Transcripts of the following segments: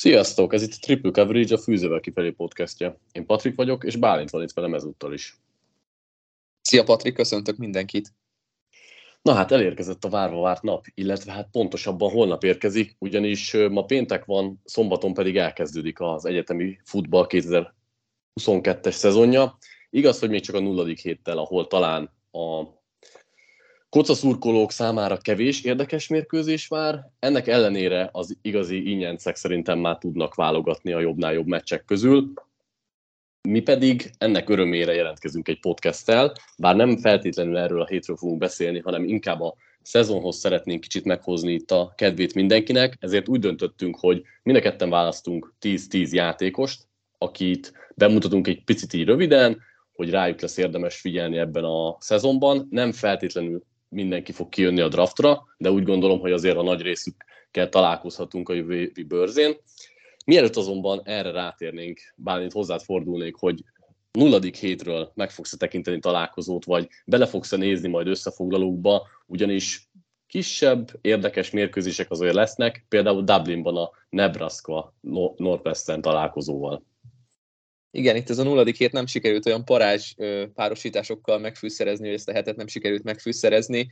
Sziasztok! Ez itt a Triple Coverage, a Fűzővel kifelé podcastja. Én Patrik vagyok, és Bálint van itt velem ezúttal is. Szia Patrik, köszöntök mindenkit! Na hát elérkezett a várva várt nap, illetve hát pontosabban holnap érkezik, ugyanis ma péntek van, szombaton pedig elkezdődik az egyetemi futball 2022-es szezonja. Igaz, hogy még csak a nulladik héttel, ahol talán a kocaszurkolók számára kevés érdekes mérkőzés vár, ennek ellenére az igazi ingyencek szerintem már tudnak válogatni a jobbnál jobb meccsek közül. Mi pedig ennek örömére jelentkezünk egy podcasttel, bár nem feltétlenül erről a hétről fogunk beszélni, hanem inkább a szezonhoz szeretnénk kicsit meghozni itt a kedvét mindenkinek, ezért úgy döntöttünk, hogy mind ketten választunk 10-10 játékost, akit bemutatunk egy picit így röviden, hogy rájuk lesz érdemes figyelni ebben a szezonban. Nem feltétlenül mindenki fog kijönni a draftra, de úgy gondolom, hogy azért a nagy részükkel találkozhatunk a jövő évi bőrzén. Mielőtt azonban erre rátérnénk, bármint hozzád fordulnék, hogy nulladik hétről meg fogsz tekinteni találkozót, vagy bele fogsz nézni majd összefoglalókba, ugyanis kisebb, érdekes mérkőzések azért lesznek, például Dublinban a Nebraska Northwestern találkozóval. Igen, itt ez a nulladik hét nem sikerült olyan parázs párosításokkal megfűszerezni, hogy ezt a hetet nem sikerült megfűszerezni.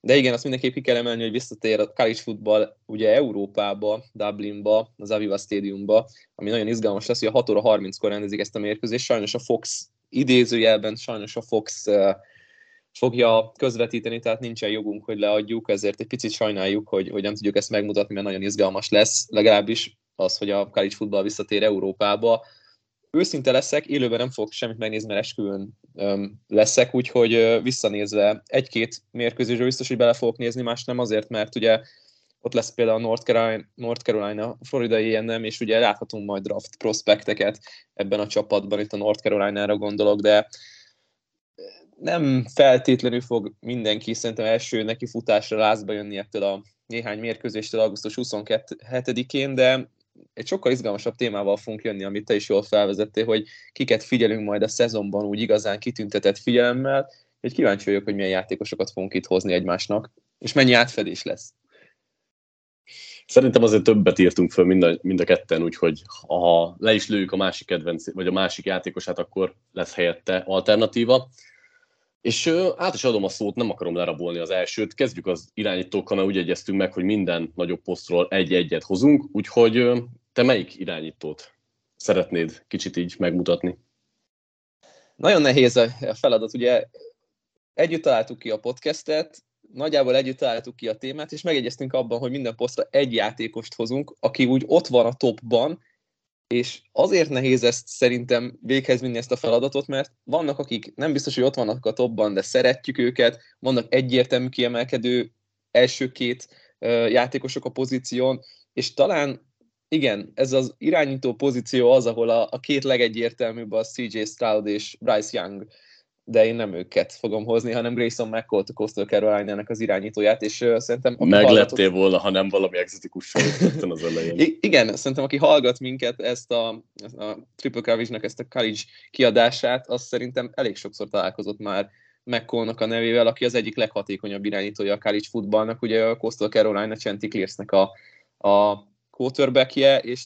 De igen, azt mindenképp ki kell emelni, hogy visszatér a college football ugye Európába, Dublinba, az Aviva Stadiumba, ami nagyon izgalmas lesz, hogy a 6 óra 30-kor rendezik ezt a mérkőzést. Sajnos a Fox idézőjelben, sajnos a Fox fogja közvetíteni, tehát nincsen jogunk, hogy leadjuk, ezért egy picit sajnáljuk, hogy, hogy nem tudjuk ezt megmutatni, mert nagyon izgalmas lesz, legalábbis az, hogy a college football visszatér Európába őszinte leszek, élőben nem fogok semmit megnézni, mert esküvőn um, leszek, úgyhogy uh, visszanézve egy-két mérkőzésről biztos, hogy bele fogok nézni, más nem azért, mert ugye ott lesz például a North Carolina, North Carolina Floridai nem, és ugye láthatunk majd draft prospekteket ebben a csapatban, itt a North Carolina-ra gondolok, de nem feltétlenül fog mindenki szerintem első neki futásra lázba jönni ettől a néhány mérkőzéstől augusztus 27-én, de egy sokkal izgalmasabb témával fogunk jönni, amit te is jól felvezettél, hogy kiket figyelünk majd a szezonban úgy igazán kitüntetett figyelemmel, hogy kíváncsi vagyok, hogy milyen játékosokat fogunk itt hozni egymásnak, és mennyi átfedés lesz. Szerintem azért többet írtunk föl mind a, mind a ketten, úgyhogy ha le is lőjük a másik kedvenc, vagy a másik játékosát, akkor lesz helyette alternatíva. És át is adom a szót, nem akarom lerabolni az elsőt. Kezdjük az irányítókkal, mert úgy egyeztünk meg, hogy minden nagyobb posztról egy-egyet hozunk, úgyhogy te melyik irányítót szeretnéd kicsit így megmutatni? Nagyon nehéz a feladat, ugye együtt találtuk ki a podcastet, nagyjából együtt találtuk ki a témát, és megegyeztünk abban, hogy minden posztra egy játékost hozunk, aki úgy ott van a topban, és azért nehéz ezt szerintem véghez vinni ezt a feladatot, mert vannak, akik nem biztos, hogy ott vannak a topban, de szeretjük őket, vannak egyértelmű kiemelkedő első két játékosok a pozíción, és talán igen, ez az irányító pozíció az, ahol a, a két legegyértelműbb a CJ Stroud és Bryce Young de én nem őket fogom hozni, hanem Grayson McCall a Coastal carolina az irányítóját, és uh, szerintem... Meglettél hallgatott... volna, ha nem valami exotikus az elején. I- igen, szerintem aki hallgat minket ezt a, a Triple coverage ezt a college kiadását, az szerintem elég sokszor találkozott már McCallnak a nevével, aki az egyik leghatékonyabb irányítója a college footballnak, ugye a Coastal Carolina Chanticleersnek a, a quarterbackje, és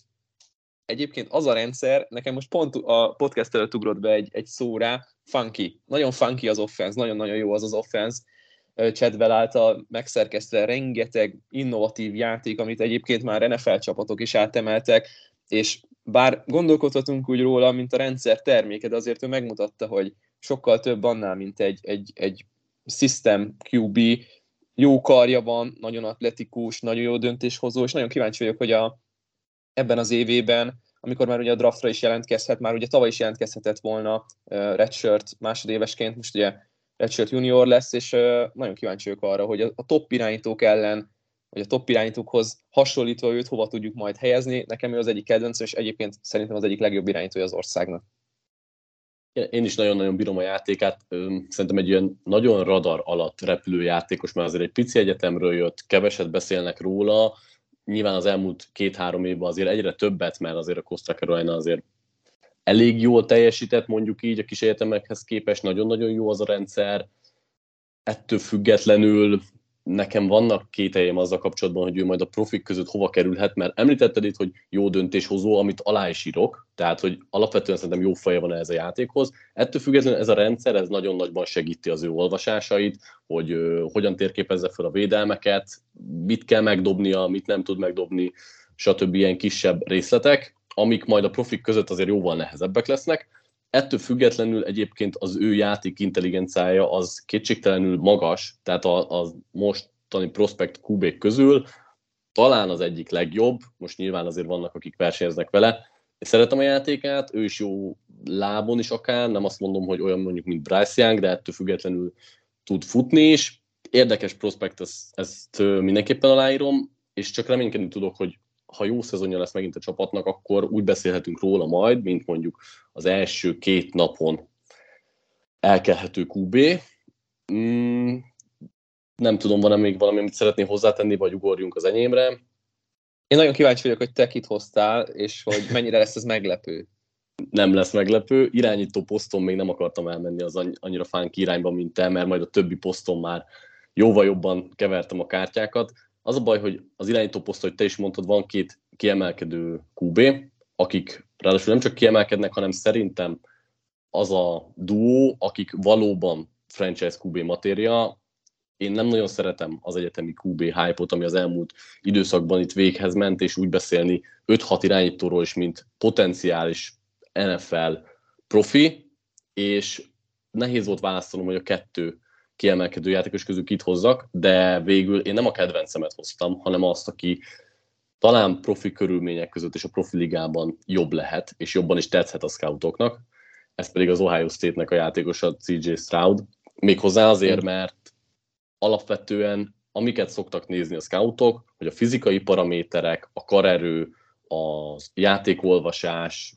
egyébként az a rendszer, nekem most pont a podcast előtt ugrott be egy, egy szó rá, funky. Nagyon funky az offense, nagyon-nagyon jó az az offense. Chadwell által megszerkesztve rengeteg innovatív játék, amit egyébként már NFL csapatok is átemeltek, és bár gondolkodhatunk úgy róla, mint a rendszer terméke, de azért ő megmutatta, hogy sokkal több annál, mint egy, egy, egy system QB, jó karja van, nagyon atletikus, nagyon jó döntéshozó, és nagyon kíváncsi vagyok, hogy a, ebben az évében, amikor már ugye a draftra is jelentkezhet, már ugye tavaly is jelentkezhetett volna redshirt másodévesként, most ugye redshirt junior lesz, és nagyon kíváncsi vagyok arra, hogy a, top irányítók ellen, vagy a top irányítókhoz hasonlítva őt hova tudjuk majd helyezni. Nekem ő az egyik kedvencem, és egyébként szerintem az egyik legjobb irányítója az országnak. Én is nagyon-nagyon bírom a játékát. Szerintem egy ilyen nagyon radar alatt repülő játékos, mert azért egy pici egyetemről jött, keveset beszélnek róla, nyilván az elmúlt két-három évben azért egyre többet, mert azért a Costa Carolina azért elég jól teljesített, mondjuk így a kis egyetemekhez képest, nagyon-nagyon jó az a rendszer, ettől függetlenül nekem vannak kételjeim azzal kapcsolatban, hogy ő majd a profik között hova kerülhet, mert említetted itt, hogy jó döntéshozó, amit alá is írok, tehát hogy alapvetően szerintem jó feje van ez a játékhoz. Ettől függetlenül ez a rendszer, ez nagyon nagyban segíti az ő olvasásait, hogy uh, hogyan térképezze fel a védelmeket, mit kell megdobnia, mit nem tud megdobni, stb. ilyen kisebb részletek, amik majd a profik között azért jóval nehezebbek lesznek. Ettől függetlenül egyébként az ő játék intelligenciája az kétségtelenül magas, tehát a, a mostani prospekt QB közül talán az egyik legjobb, most nyilván azért vannak, akik versenyeznek vele. Én szeretem a játékát, ő is jó lábon is akár, nem azt mondom, hogy olyan mondjuk, mint Bryce Young, de ettől függetlenül tud futni is. Érdekes prospekt, ezt, ezt mindenképpen aláírom, és csak reménykedni tudok, hogy ha jó szezonja lesz megint a csapatnak, akkor úgy beszélhetünk róla majd, mint mondjuk az első két napon elkelhető QB. Mm, nem tudom, van-e még valami, amit szeretné hozzátenni, vagy ugorjunk az enyémre. Én nagyon kíváncsi vagyok, hogy te kit hoztál, és hogy mennyire lesz ez meglepő. Nem lesz meglepő. Irányító poszton még nem akartam elmenni az annyira fánk irányba, mint te, mert majd a többi poszton már jóval jobban kevertem a kártyákat. Az a baj, hogy az irányító poszt, hogy te is mondtad, van két kiemelkedő QB, akik ráadásul nem csak kiemelkednek, hanem szerintem az a duó, akik valóban franchise QB matéria. Én nem nagyon szeretem az egyetemi QB hype-ot, ami az elmúlt időszakban itt véghez ment, és úgy beszélni 5-6 irányítóról is, mint potenciális NFL profi, és nehéz volt választanom, hogy a kettő kiemelkedő játékos közül kit hozzak, de végül én nem a kedvencemet hoztam, hanem azt, aki talán profi körülmények között és a profi ligában jobb lehet, és jobban is tetszhet a scoutoknak. Ez pedig az Ohio State-nek a játékosa CJ Stroud. Méghozzá azért, mert alapvetően amiket szoktak nézni a scoutok, hogy a fizikai paraméterek, a karerő, a játékolvasás,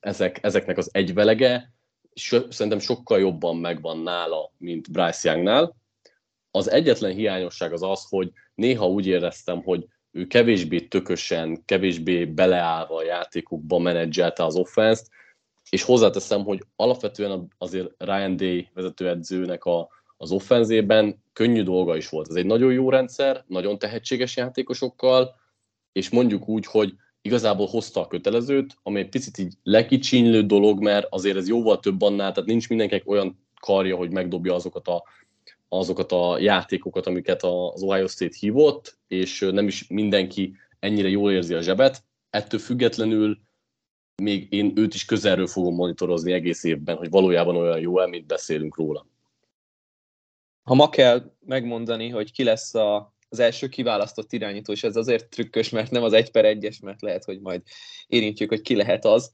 ezek, ezeknek az egyvelege so, szerintem sokkal jobban megvan nála, mint Bryce Youngnál. Az egyetlen hiányosság az az, hogy néha úgy éreztem, hogy ő kevésbé tökösen, kevésbé beleállva a játékokba menedzselte az offenszt, és hozzáteszem, hogy alapvetően azért Ryan Day vezetőedzőnek a, az offenzében könnyű dolga is volt. Ez egy nagyon jó rendszer, nagyon tehetséges játékosokkal, és mondjuk úgy, hogy igazából hozta a kötelezőt, ami egy picit így lekicsinlő dolog, mert azért ez jóval több annál, tehát nincs mindenkinek olyan karja, hogy megdobja azokat a, azokat a játékokat, amiket az Ohio State hívott, és nem is mindenki ennyire jól érzi a zsebet. Ettől függetlenül még én őt is közelről fogom monitorozni egész évben, hogy valójában olyan jó mint beszélünk róla. Ha ma kell megmondani, hogy ki lesz a az első kiválasztott irányító, és ez azért trükkös, mert nem az egy per egyes, mert lehet, hogy majd érintjük, hogy ki lehet az,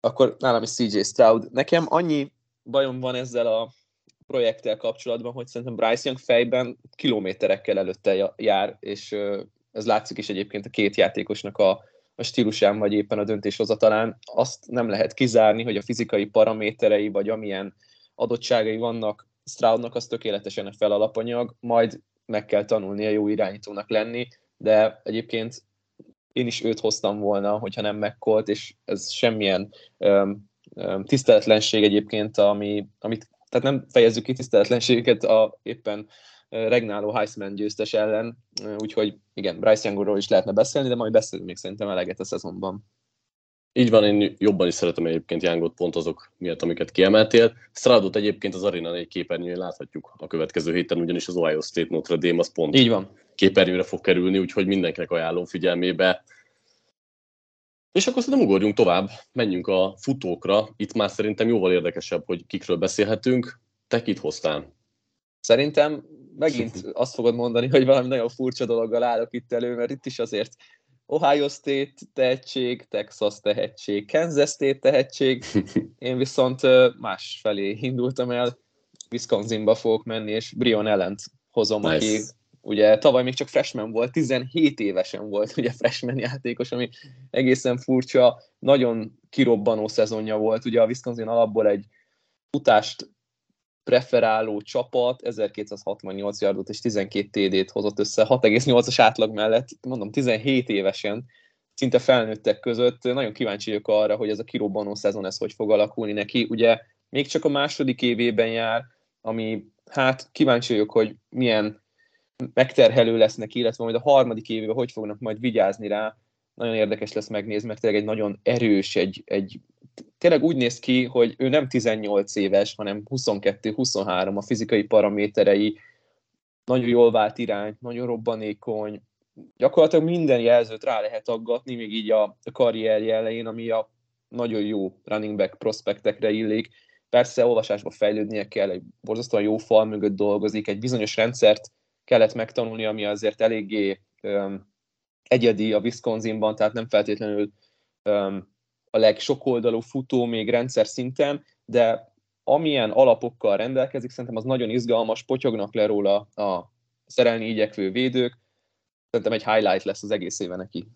akkor nálam is CJ Stroud. Nekem annyi bajom van ezzel a projekttel kapcsolatban, hogy szerintem Bryce Young fejben kilométerekkel előtte jár, és ez látszik is egyébként a két játékosnak a, a stílusán, vagy éppen a döntéshozatalán. Azt nem lehet kizárni, hogy a fizikai paraméterei, vagy amilyen adottságai vannak Stroudnak, az tökéletesen a felalapanyag, majd meg kell tanulnia jó irányítónak lenni, de egyébként én is őt hoztam volna, hogyha nem megkolt, és ez semmilyen öm, öm, tiszteletlenség egyébként, ami, amit, tehát nem fejezzük ki tiszteletlenségeket a éppen regnáló Heisman győztes ellen, úgyhogy igen, Bryce Youngról is lehetne beszélni, de majd beszélünk még szerintem eleget a szezonban. Így van, én jobban is szeretem egyébként Youngot pont azok miatt, amiket kiemeltél. Stradot egyébként az Arena egy képernyőjén láthatjuk a következő héten, ugyanis az Ohio State Notre Dame az pont Így van. képernyőre fog kerülni, úgyhogy mindenkinek ajánlom figyelmébe. És akkor szerintem ugorjunk tovább, menjünk a futókra. Itt már szerintem jóval érdekesebb, hogy kikről beszélhetünk. Te kit hoztál? Szerintem megint azt fogod mondani, hogy valami nagyon furcsa dologgal állok itt elő, mert itt is azért Ohio State tehetség, Texas tehetség, Kansas State tehetség. Én viszont más felé indultam el, Wisconsinba fogok menni, és Brion Ellent hozom, nice. aki ugye tavaly még csak freshman volt, 17 évesen volt ugye freshman játékos, ami egészen furcsa, nagyon kirobbanó szezonja volt, ugye a Wisconsin alapból egy futást preferáló csapat 1268 yardot és 12 TD-t hozott össze 6,8-as átlag mellett, mondom 17 évesen, szinte felnőttek között. Nagyon kíváncsi vagyok arra, hogy ez a kirobbanó szezon ez hogy fog alakulni neki. Ugye még csak a második évében jár, ami hát kíváncsi vagyok, hogy milyen megterhelő lesz neki, illetve majd a harmadik évében hogy fognak majd vigyázni rá, nagyon érdekes lesz megnézni, mert tényleg egy nagyon erős, egy, egy tényleg úgy néz ki, hogy ő nem 18 éves, hanem 22-23 a fizikai paraméterei, nagyon jól vált irány, nagyon robbanékony, gyakorlatilag minden jelzőt rá lehet aggatni, még így a karrierje elején, ami a nagyon jó running back prospektekre illik. Persze olvasásba fejlődnie kell, egy borzasztóan jó fal mögött dolgozik, egy bizonyos rendszert kellett megtanulni, ami azért eléggé egyedi a Wisconsinban, tehát nem feltétlenül um, a legsokoldalú futó még rendszer szinten, de amilyen alapokkal rendelkezik, szerintem az nagyon izgalmas, potyognak le róla a szerelni igyekvő védők, szerintem egy highlight lesz az egész éve neki.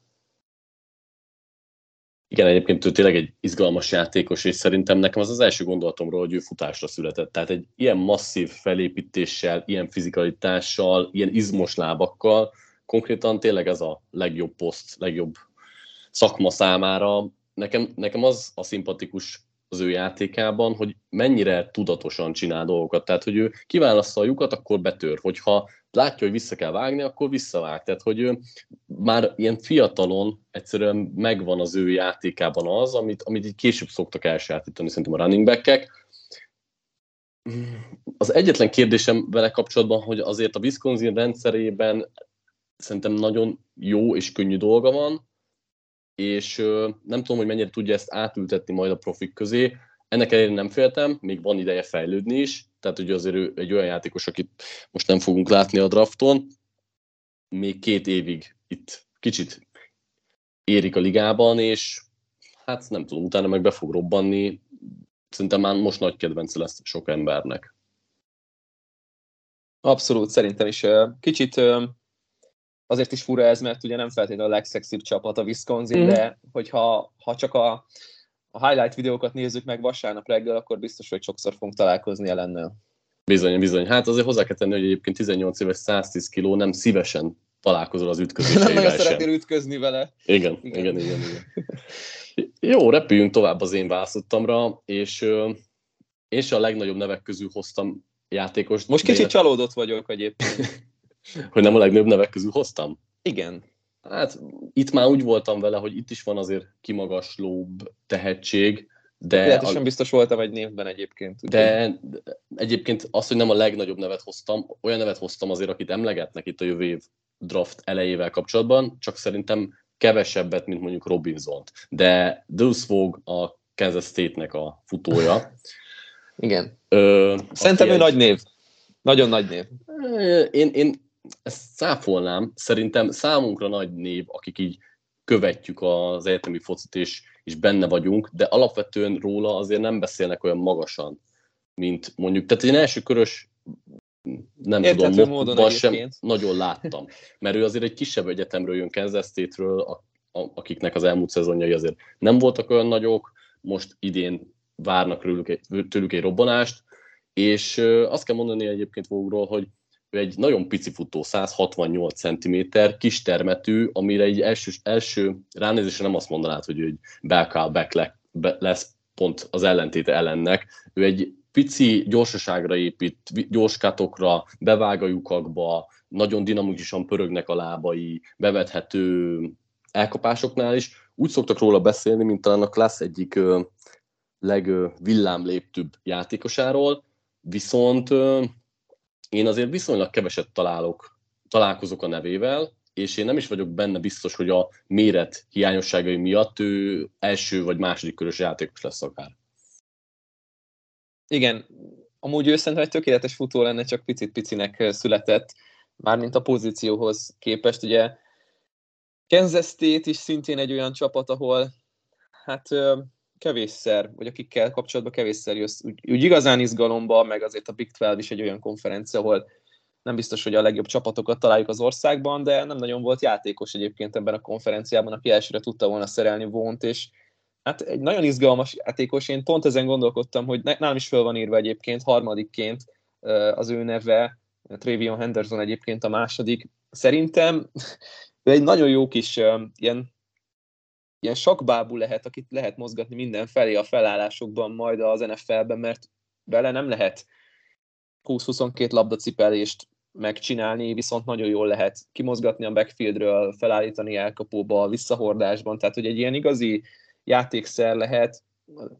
Igen, egyébként ő tényleg egy izgalmas játékos, és szerintem nekem az az első gondolatomról, hogy ő futásra született. Tehát egy ilyen masszív felépítéssel, ilyen fizikalitással, ilyen izmos lábakkal, konkrétan tényleg ez a legjobb poszt, legjobb szakma számára. Nekem, nekem az a szimpatikus az ő játékában, hogy mennyire tudatosan csinál dolgokat. Tehát, hogy ő kiválaszza a lyukat, akkor betör. Hogyha látja, hogy vissza kell vágni, akkor visszavág. Tehát, hogy ő már ilyen fiatalon egyszerűen megvan az ő játékában az, amit, amit így később szoktak elsajátítani szerintem a running back-ek. Az egyetlen kérdésem vele kapcsolatban, hogy azért a Wisconsin rendszerében szerintem nagyon jó és könnyű dolga van, és nem tudom, hogy mennyire tudja ezt átültetni majd a profik közé. Ennek ellenére nem féltem, még van ideje fejlődni is, tehát ugye azért ő egy olyan játékos, akit most nem fogunk látni a drafton, még két évig itt kicsit érik a ligában, és hát nem tudom, utána meg be fog robbanni. Szerintem már most nagy kedvence lesz sok embernek. Abszolút, szerintem is. Kicsit azért is fura ez, mert ugye nem feltétlenül a legszexibb csapat a Wisconsin, mm. de hogyha ha csak a, a highlight videókat nézzük meg vasárnap reggel, akkor biztos, hogy sokszor fogunk találkozni ellennel. Bizony, bizony. Hát azért hozzá kell tenni, hogy egyébként 18 éves 110 kiló nem szívesen találkozol az ütközéseivel Nem nagyon szeretnél ütközni vele. Igen, igen, igen, igen. igen. Jó, repüljünk tovább az én választottamra, és uh, én a legnagyobb nevek közül hoztam játékost. Most kicsit csalódott vagyok egyébként. hogy nem a legnagyobb nevek közül hoztam? Igen. Hát itt már úgy voltam vele, hogy itt is van azért kimagaslóbb tehetség, de... Lehet, a... biztos voltam egy névben egyébként. De, de egyébként az, hogy nem a legnagyobb nevet hoztam, olyan nevet hoztam azért, akit emlegetnek itt a jövő év draft elejével kapcsolatban, csak szerintem kevesebbet, mint mondjuk Robinson-t. De Deuce Vogue a Kansas State-nek a futója. Igen. Ö, Szerintem ő egy... nagy név. Nagyon nagy név. Én, én ezt száfolnám, szerintem számunkra nagy név, akik így követjük az egyetemi focit, és, és benne vagyunk, de alapvetően róla azért nem beszélnek olyan magasan, mint mondjuk, tehát egy első körös nem Értető tudom, módon sem nagyon láttam. Mert ő azért egy kisebb egyetemről jön Kansas State-ről, a, a, akiknek az elmúlt szezonjai azért nem voltak olyan nagyok, most idén várnak tőlük, tőlük egy robbanást, és azt kell mondani egyébként Vógról, hogy ő egy nagyon pici futó, 168 cm, kis termetű, amire egy első, első ránézésre nem azt mondanád, hogy ő egy back lesz pont az ellentéte ellennek. Ő egy pici gyorsaságra épít, gyorskátokra, bevág a lyukakba, nagyon dinamikusan pörögnek a lábai, bevethető elkapásoknál is. Úgy szoktak róla beszélni, mint talán a klassz egyik legvillámléptőbb játékosáról, viszont én azért viszonylag keveset találok, találkozok a nevével, és én nem is vagyok benne biztos, hogy a méret hiányosságai miatt ő első vagy második körös játékos lesz akár. Igen, amúgy ő szerintem egy tökéletes futó lenne, csak picit-picinek született, mármint a pozícióhoz képest. Ugye Kansas State is szintén egy olyan csapat, ahol hát kevésszer, vagy akikkel kapcsolatban kevésszer jössz úgy, úgy igazán izgalomba, meg azért a Big 12 is egy olyan konferencia, ahol nem biztos, hogy a legjobb csapatokat találjuk az országban, de nem nagyon volt játékos egyébként ebben a konferenciában, aki elsőre tudta volna szerelni vont, és hát egy nagyon izgalmas játékos, én pont ezen gondolkodtam, hogy nálam is föl van írva egyébként harmadikként az ő neve, Travion Henderson egyébként a második. Szerintem ő egy nagyon jó kis ilyen ilyen sakbábú lehet, akit lehet mozgatni mindenfelé a felállásokban, majd az NFL-ben, mert vele nem lehet 20-22 labdacipelést megcsinálni, viszont nagyon jól lehet kimozgatni a backfieldről, felállítani elkapóba, visszahordásban, tehát hogy egy ilyen igazi játékszer lehet,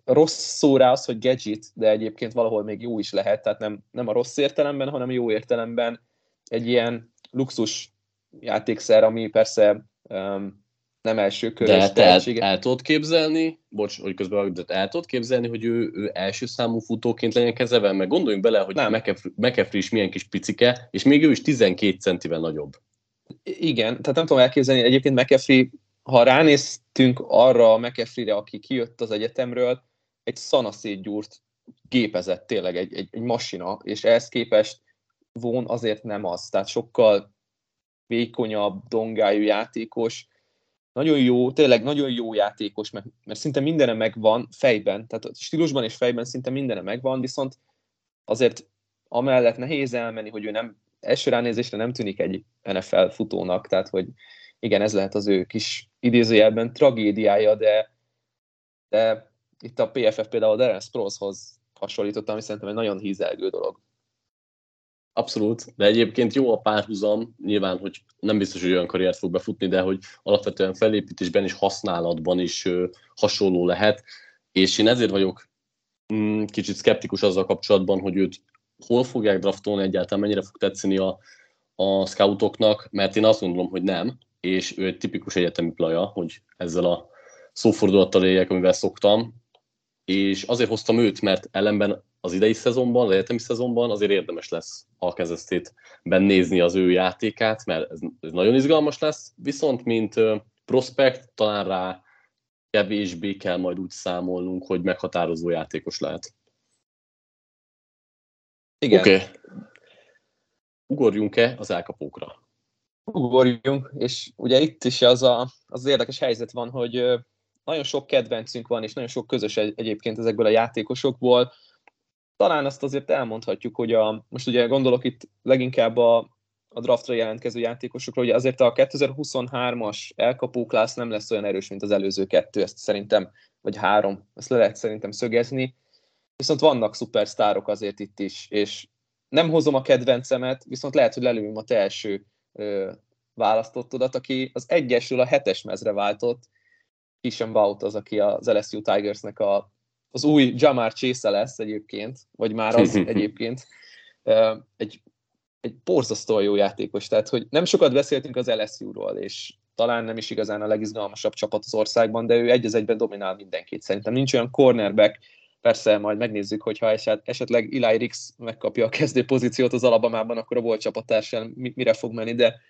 rossz szó rá az, hogy gadget, de egyébként valahol még jó is lehet, tehát nem, nem a rossz értelemben, hanem jó értelemben egy ilyen luxus játékszer, ami persze um, nem első körös De te el, el tudod képzelni, bocs, hogy közben de el tudod képzelni, hogy ő, ő első számú futóként legyen kezelve, mert gondoljunk bele, hogy McAfee is milyen kis picike, és még ő is 12 centivel nagyobb. Igen, tehát nem tudom elképzelni, egyébként McAfee, ha ránéztünk arra a McAfee-re, aki kijött az egyetemről, egy szanaszétgyúrt gépezett tényleg, egy, egy, egy masina, és ehhez képest von azért nem az, tehát sokkal vékonyabb, dongájú játékos, nagyon jó, tényleg nagyon jó játékos, mert, mert szinte mindene megvan fejben, tehát stílusban és fejben szinte mindene megvan, viszont azért amellett nehéz elmenni, hogy ő nem első ránézésre nem tűnik egy NFL futónak, tehát hogy igen, ez lehet az ő kis idézőjelben tragédiája, de, de itt a PFF például Darren Sproulshoz hasonlítottam, ami szerintem egy nagyon hízelgő dolog. Abszolút, de egyébként jó a párhuzam, nyilván, hogy nem biztos, hogy olyan karriert fog befutni, de hogy alapvetően felépítésben és használatban is ö, hasonló lehet, és én ezért vagyok mm, kicsit szkeptikus azzal kapcsolatban, hogy őt hol fogják draftolni egyáltalán, mennyire fog tetszeni a, a scoutoknak, mert én azt gondolom, hogy nem, és ő egy tipikus egyetemi plaja, hogy ezzel a szófordulattal éljek, amivel szoktam, és azért hoztam őt, mert ellenben az idei szezonban, az egyetemi szezonban azért érdemes lesz alkezesztétben nézni az ő játékát, mert ez, ez nagyon izgalmas lesz, viszont mint prospekt talán rá kevésbé kell majd úgy számolnunk, hogy meghatározó játékos lehet. Igen. Okay. Ugorjunk-e az elkapókra? Ugorjunk, és ugye itt is az, a, az érdekes helyzet van, hogy nagyon sok kedvencünk van, és nagyon sok közös egyébként ezekből a játékosokból, talán azt azért elmondhatjuk, hogy a, most ugye gondolok itt leginkább a, a draftra jelentkező játékosokra, hogy azért a 2023-as elkapó klász nem lesz olyan erős, mint az előző kettő, ezt szerintem, vagy három, ezt le lehet szerintem szögezni. Viszont vannak szupersztárok azért itt is, és nem hozom a kedvencemet, viszont lehet, hogy lelőm a te első ö, választottodat, aki az egyesről a hetes mezre váltott, Kishan Baut az, aki az LSU Tigersnek a az új Jamar Chase lesz egyébként, vagy már az egyébként, egy, egy borzasztóan jó játékos, tehát hogy nem sokat beszéltünk az LSU-ról, és talán nem is igazán a legizgalmasabb csapat az országban, de ő egy az egyben dominál mindenkit. Szerintem nincs olyan cornerback, persze majd megnézzük, hogyha esetleg Eli Rix megkapja a kezdő pozíciót az Alabamában, akkor a volt csapattársán mire fog menni, de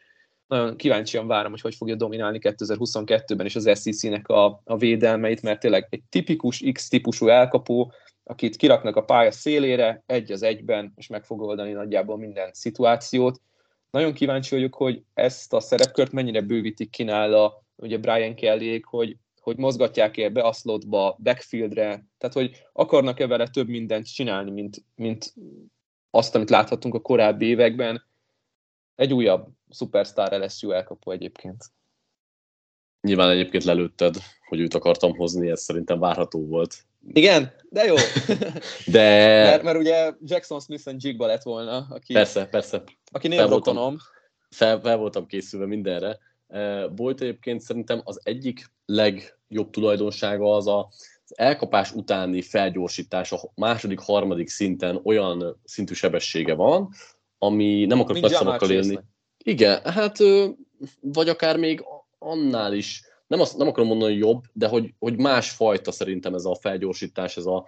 nagyon kíváncsian várom, hogy hogy fogja dominálni 2022-ben is az SEC-nek a, a védelmeit, mert tényleg egy tipikus X-típusú elkapó, akit kiraknak a pálya szélére, egy az egyben, és meg fog oldani nagyjából minden szituációt. Nagyon kíváncsi vagyok, hogy ezt a szerepkört mennyire bővítik ki nála, ugye Brian kelly hogy, hogy mozgatják-e be a slotba, backfieldre, tehát hogy akarnak-e vele több mindent csinálni, mint, mint azt, amit láthattunk a korábbi években. Egy újabb szupersztár LSU elkapó egyébként. Nyilván egyébként lelőtted, hogy őt akartam hozni, ez szerintem várható volt. Igen, de jó. De... mert, mert ugye Jackson Smith and Jigba lett volna, aki, persze, persze. aki név voltam, fel, fel voltam készülve mindenre. Bolt egyébként szerintem az egyik legjobb tulajdonsága az a, az elkapás utáni felgyorsítás a második, harmadik szinten olyan szintű sebessége van, ami nem akarok nagy szavakkal élni. Igen, hát vagy akár még annál is, nem, azt, nem akarom mondani, hogy jobb, de hogy, hogy másfajta szerintem ez a felgyorsítás, ez a,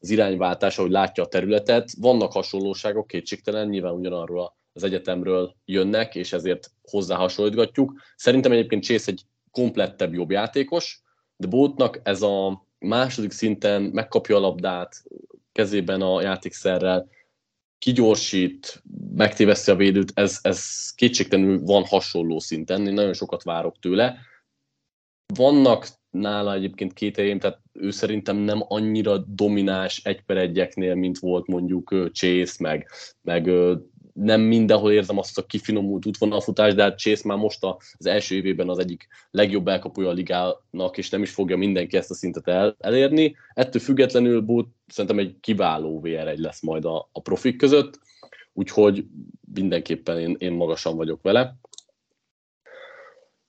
az irányváltás, ahogy látja a területet. Vannak hasonlóságok, kétségtelen, nyilván ugyanarról az egyetemről jönnek, és ezért hozzá hasonlítgatjuk. Szerintem egyébként Chase egy komplettebb jobb játékos, de Bótnak ez a második szinten megkapja a labdát, kezében a játékszerrel, kigyorsít, megtéveszti a védőt, ez, ez kétségtelenül van hasonló szinten, én nagyon sokat várok tőle. Vannak nála egyébként két tehát ő szerintem nem annyira domináns egy per egyeknél, mint volt mondjuk Chase, meg, meg nem mindenhol érzem azt a kifinomult útvonalfutás, de hát Chase már most az első évében az egyik legjobb elkapója a ligának, és nem is fogja mindenki ezt a szintet el, elérni. Ettől függetlenül Boot szerintem egy kiváló VR1 lesz majd a, a profik között. úgyhogy mindenképpen én, én magasan vagyok vele.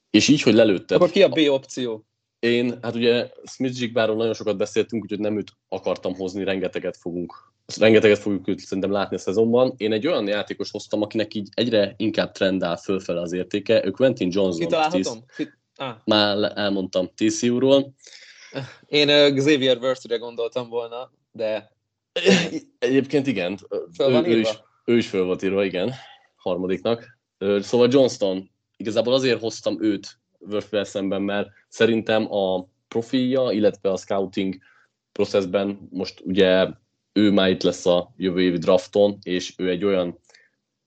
És így, hogy lelőtted... Akkor ki a B opció? Én, hát ugye Smith Jigbáról nagyon sokat beszéltünk, úgyhogy nem őt akartam hozni, rengeteget fogunk rengeteget fogjuk őt szerintem látni a szezonban. Én egy olyan játékos hoztam, akinek így egyre inkább trendál fölfele az értéke. Ő Quentin Johnson. Kitalálhatom? Kit- ah. Már elmondtam TCU-ról. Én uh, Xavier Worth-re gondoltam volna, de... Egyébként igen. Föl van ő, ő, is, ő is föl volt írva, igen. Harmadiknak. Szóval Johnston, igazából azért hoztam őt worth szemben, mert szerintem a profilja, illetve a scouting processben most ugye ő már itt lesz a jövő évi drafton, és ő egy olyan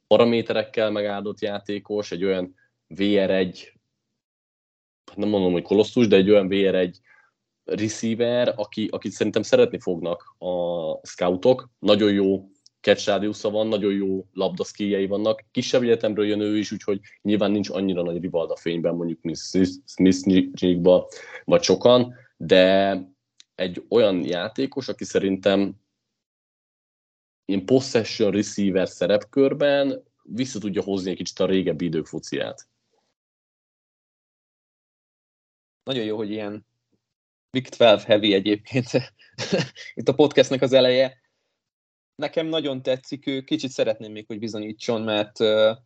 paraméterekkel megáldott játékos, egy olyan VR1, nem mondom, hogy kolosszus, de egy olyan VR1 receiver, aki, akit szerintem szeretni fognak a scoutok. Nagyon jó catch van, nagyon jó labdaszkíjei vannak. Kisebb egyetemről jön ő is, úgyhogy nyilván nincs annyira nagy rivalda fényben, mondjuk mint smith vagy sokan, de egy olyan játékos, aki szerintem ilyen possession receiver szerepkörben vissza tudja hozni egy kicsit a régebbi idők fociát. Nagyon jó, hogy ilyen Big 12 heavy egyébként itt a podcastnek az eleje. Nekem nagyon tetszik ő, kicsit szeretném még, hogy bizonyítson, mert uh,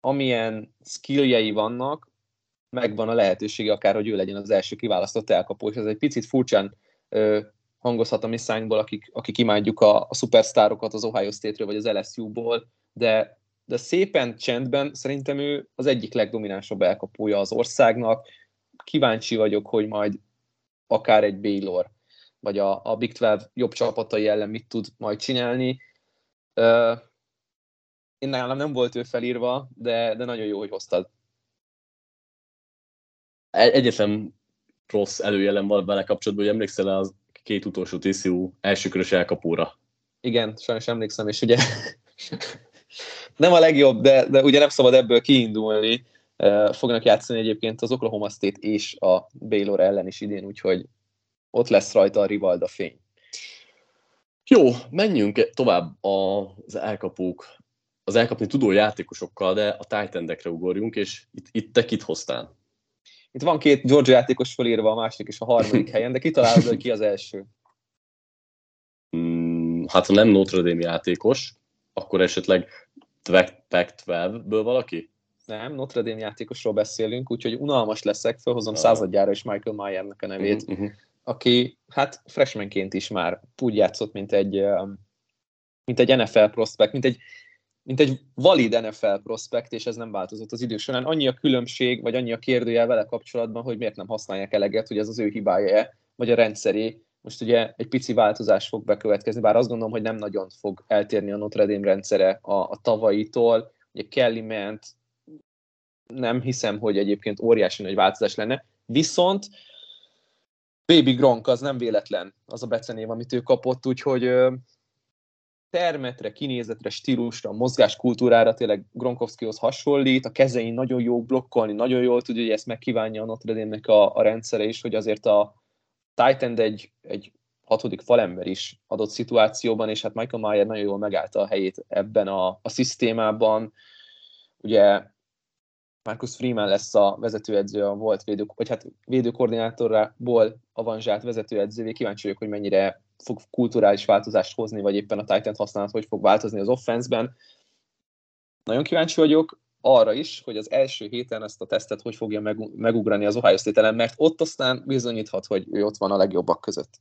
amilyen skilljei vannak, megvan a lehetősége akár, hogy ő legyen az első kiválasztott elkapó, és ez egy picit furcsán uh, hangozhat a mi szánkból, akik, akik imádjuk a, a szupersztárokat az Ohio State-ről vagy az LSU-ból, de, de szépen csendben szerintem ő az egyik legdominánsabb elkapója az országnak. Kíváncsi vagyok, hogy majd akár egy Baylor, vagy a, a Big 12 jobb csapatai ellen mit tud majd csinálni. Uh, én nálam nem volt ő felírva, de, de nagyon jó, hogy hoztad. Egyetlen rossz előjelem van vele kapcsolatban, hogy emlékszel az két utolsó TCU elsőkörös elkapóra. Igen, sajnos emlékszem, és ugye nem a legjobb, de, de ugye nem szabad ebből kiindulni. Fognak játszani egyébként az Oklahoma State és a Baylor ellen is idén, úgyhogy ott lesz rajta a Rivalda fény. Jó, menjünk tovább az elkapók, az elkapni tudó játékosokkal, de a titan ugorjunk, és itt, itt te kit hoztál? Itt van két Georgia játékos felírva, a második és a harmadik helyen, de kitalálod, hogy ki az első? Hmm, hát ha nem Notre Dame játékos, akkor esetleg Pac-12-ből valaki? Nem, Notre Dame játékosról beszélünk, úgyhogy unalmas leszek, felhozom ah. századjára is Michael Mayernek a nevét, uh-huh, uh-huh. aki hát freshmanként is már úgy játszott, mint egy, mint egy NFL prospect, mint egy mint egy valid NFL prospekt, és ez nem változott az idő során. Annyi a különbség, vagy annyi a kérdőjel vele kapcsolatban, hogy miért nem használják eleget, hogy ez az ő hibája vagy a rendszeré. Most ugye egy pici változás fog bekövetkezni, bár azt gondolom, hogy nem nagyon fog eltérni a Notre Dame rendszere a, a tavaitól. Ugye Kelly ment, nem hiszem, hogy egyébként óriási nagy változás lenne. Viszont Baby Gronk az nem véletlen az a becenév, amit ő kapott, úgyhogy termetre, kinézetre, stílusra, mozgáskultúrára tényleg Gronkowskihoz hasonlít, a kezein nagyon jó blokkolni, nagyon jól tudja, hogy ezt megkívánja a Notre Dame-nek a, a rendszere is, hogy azért a Titan egy, egy hatodik falember is adott szituációban, és hát Michael Mayer nagyon jól megállta a helyét ebben a, a szisztémában. Ugye Marcus Freeman lesz a vezetőedző, a volt védő, vagy hát védőkoordinátorrából avanzsált vezetőedzővé. Kíváncsi vagyok, hogy mennyire fog kulturális változást hozni, vagy éppen a Titan használat hogy fog változni az offenszben. Nagyon kíváncsi vagyok arra is, hogy az első héten ezt a tesztet hogy fogja megugrani az Ohio State mert ott aztán bizonyíthat, hogy ő ott van a legjobbak között.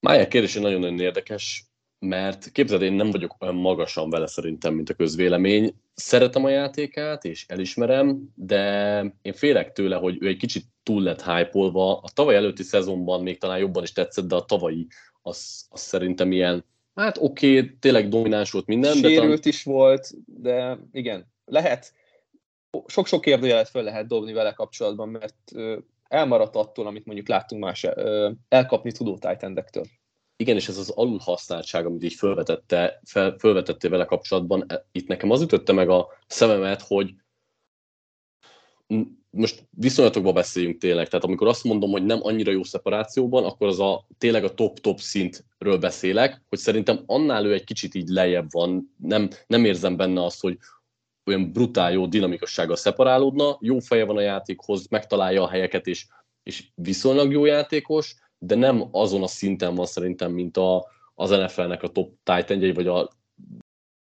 Mája kérdése nagyon-nagyon érdekes, mert képzeld, én nem vagyok olyan magasan vele szerintem, mint a közvélemény. Szeretem a játékát, és elismerem, de én félek tőle, hogy ő egy kicsit túl lett hype A tavaly előtti szezonban még talán jobban is tetszett, de a tavalyi az, az szerintem ilyen, hát oké, okay, tényleg domináns volt minden. Sérült de talán... is volt, de igen, lehet, sok-sok kérdőjelet föl lehet dobni vele kapcsolatban, mert elmaradt attól, amit mondjuk láttunk más elkapni tudó titan igen, és ez az alulhasználtság, amit így felvetette, fel, felvetette vele kapcsolatban, e, itt nekem az ütötte meg a szememet, hogy most viszonylatokban beszéljünk tényleg, tehát amikor azt mondom, hogy nem annyira jó szeparációban, akkor az a tényleg a top-top szintről beszélek, hogy szerintem annál ő egy kicsit így lejjebb van, nem, nem érzem benne azt, hogy olyan brutál jó dinamikossággal szeparálódna, jó feje van a játékhoz, megtalálja a helyeket, és, és viszonylag jó játékos, de nem azon a szinten van szerintem, mint a, az NFL-nek a top titan vagy a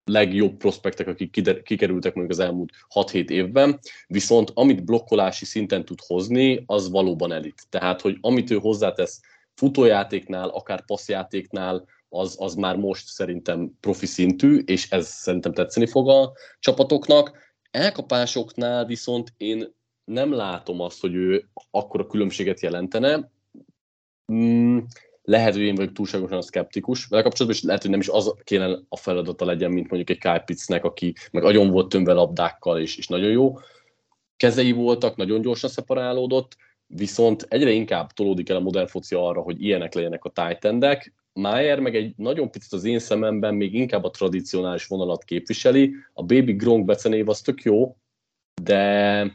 legjobb prospektek, akik kikerültek mondjuk az elmúlt 6-7 évben, viszont amit blokkolási szinten tud hozni, az valóban elit. Tehát, hogy amit ő hozzátesz futójátéknál, akár passzjátéknál, az, az már most szerintem profi szintű, és ez szerintem tetszeni fog a csapatoknak. Elkapásoknál viszont én nem látom azt, hogy ő akkora különbséget jelentene. Mm, lehet, hogy én vagyok túlságosan a szkeptikus vele kapcsolatban, és lehet, hogy nem is az kéne a feladata legyen, mint mondjuk egy Kyle Pittsnek, aki meg agyon volt tömve labdákkal, és, és nagyon jó. Kezei voltak, nagyon gyorsan szeparálódott, viszont egyre inkább tolódik el a modern foci arra, hogy ilyenek legyenek a tight Mayer meg egy nagyon picit az én szememben még inkább a tradicionális vonalat képviseli. A Baby Gronk becenév az tök jó, de,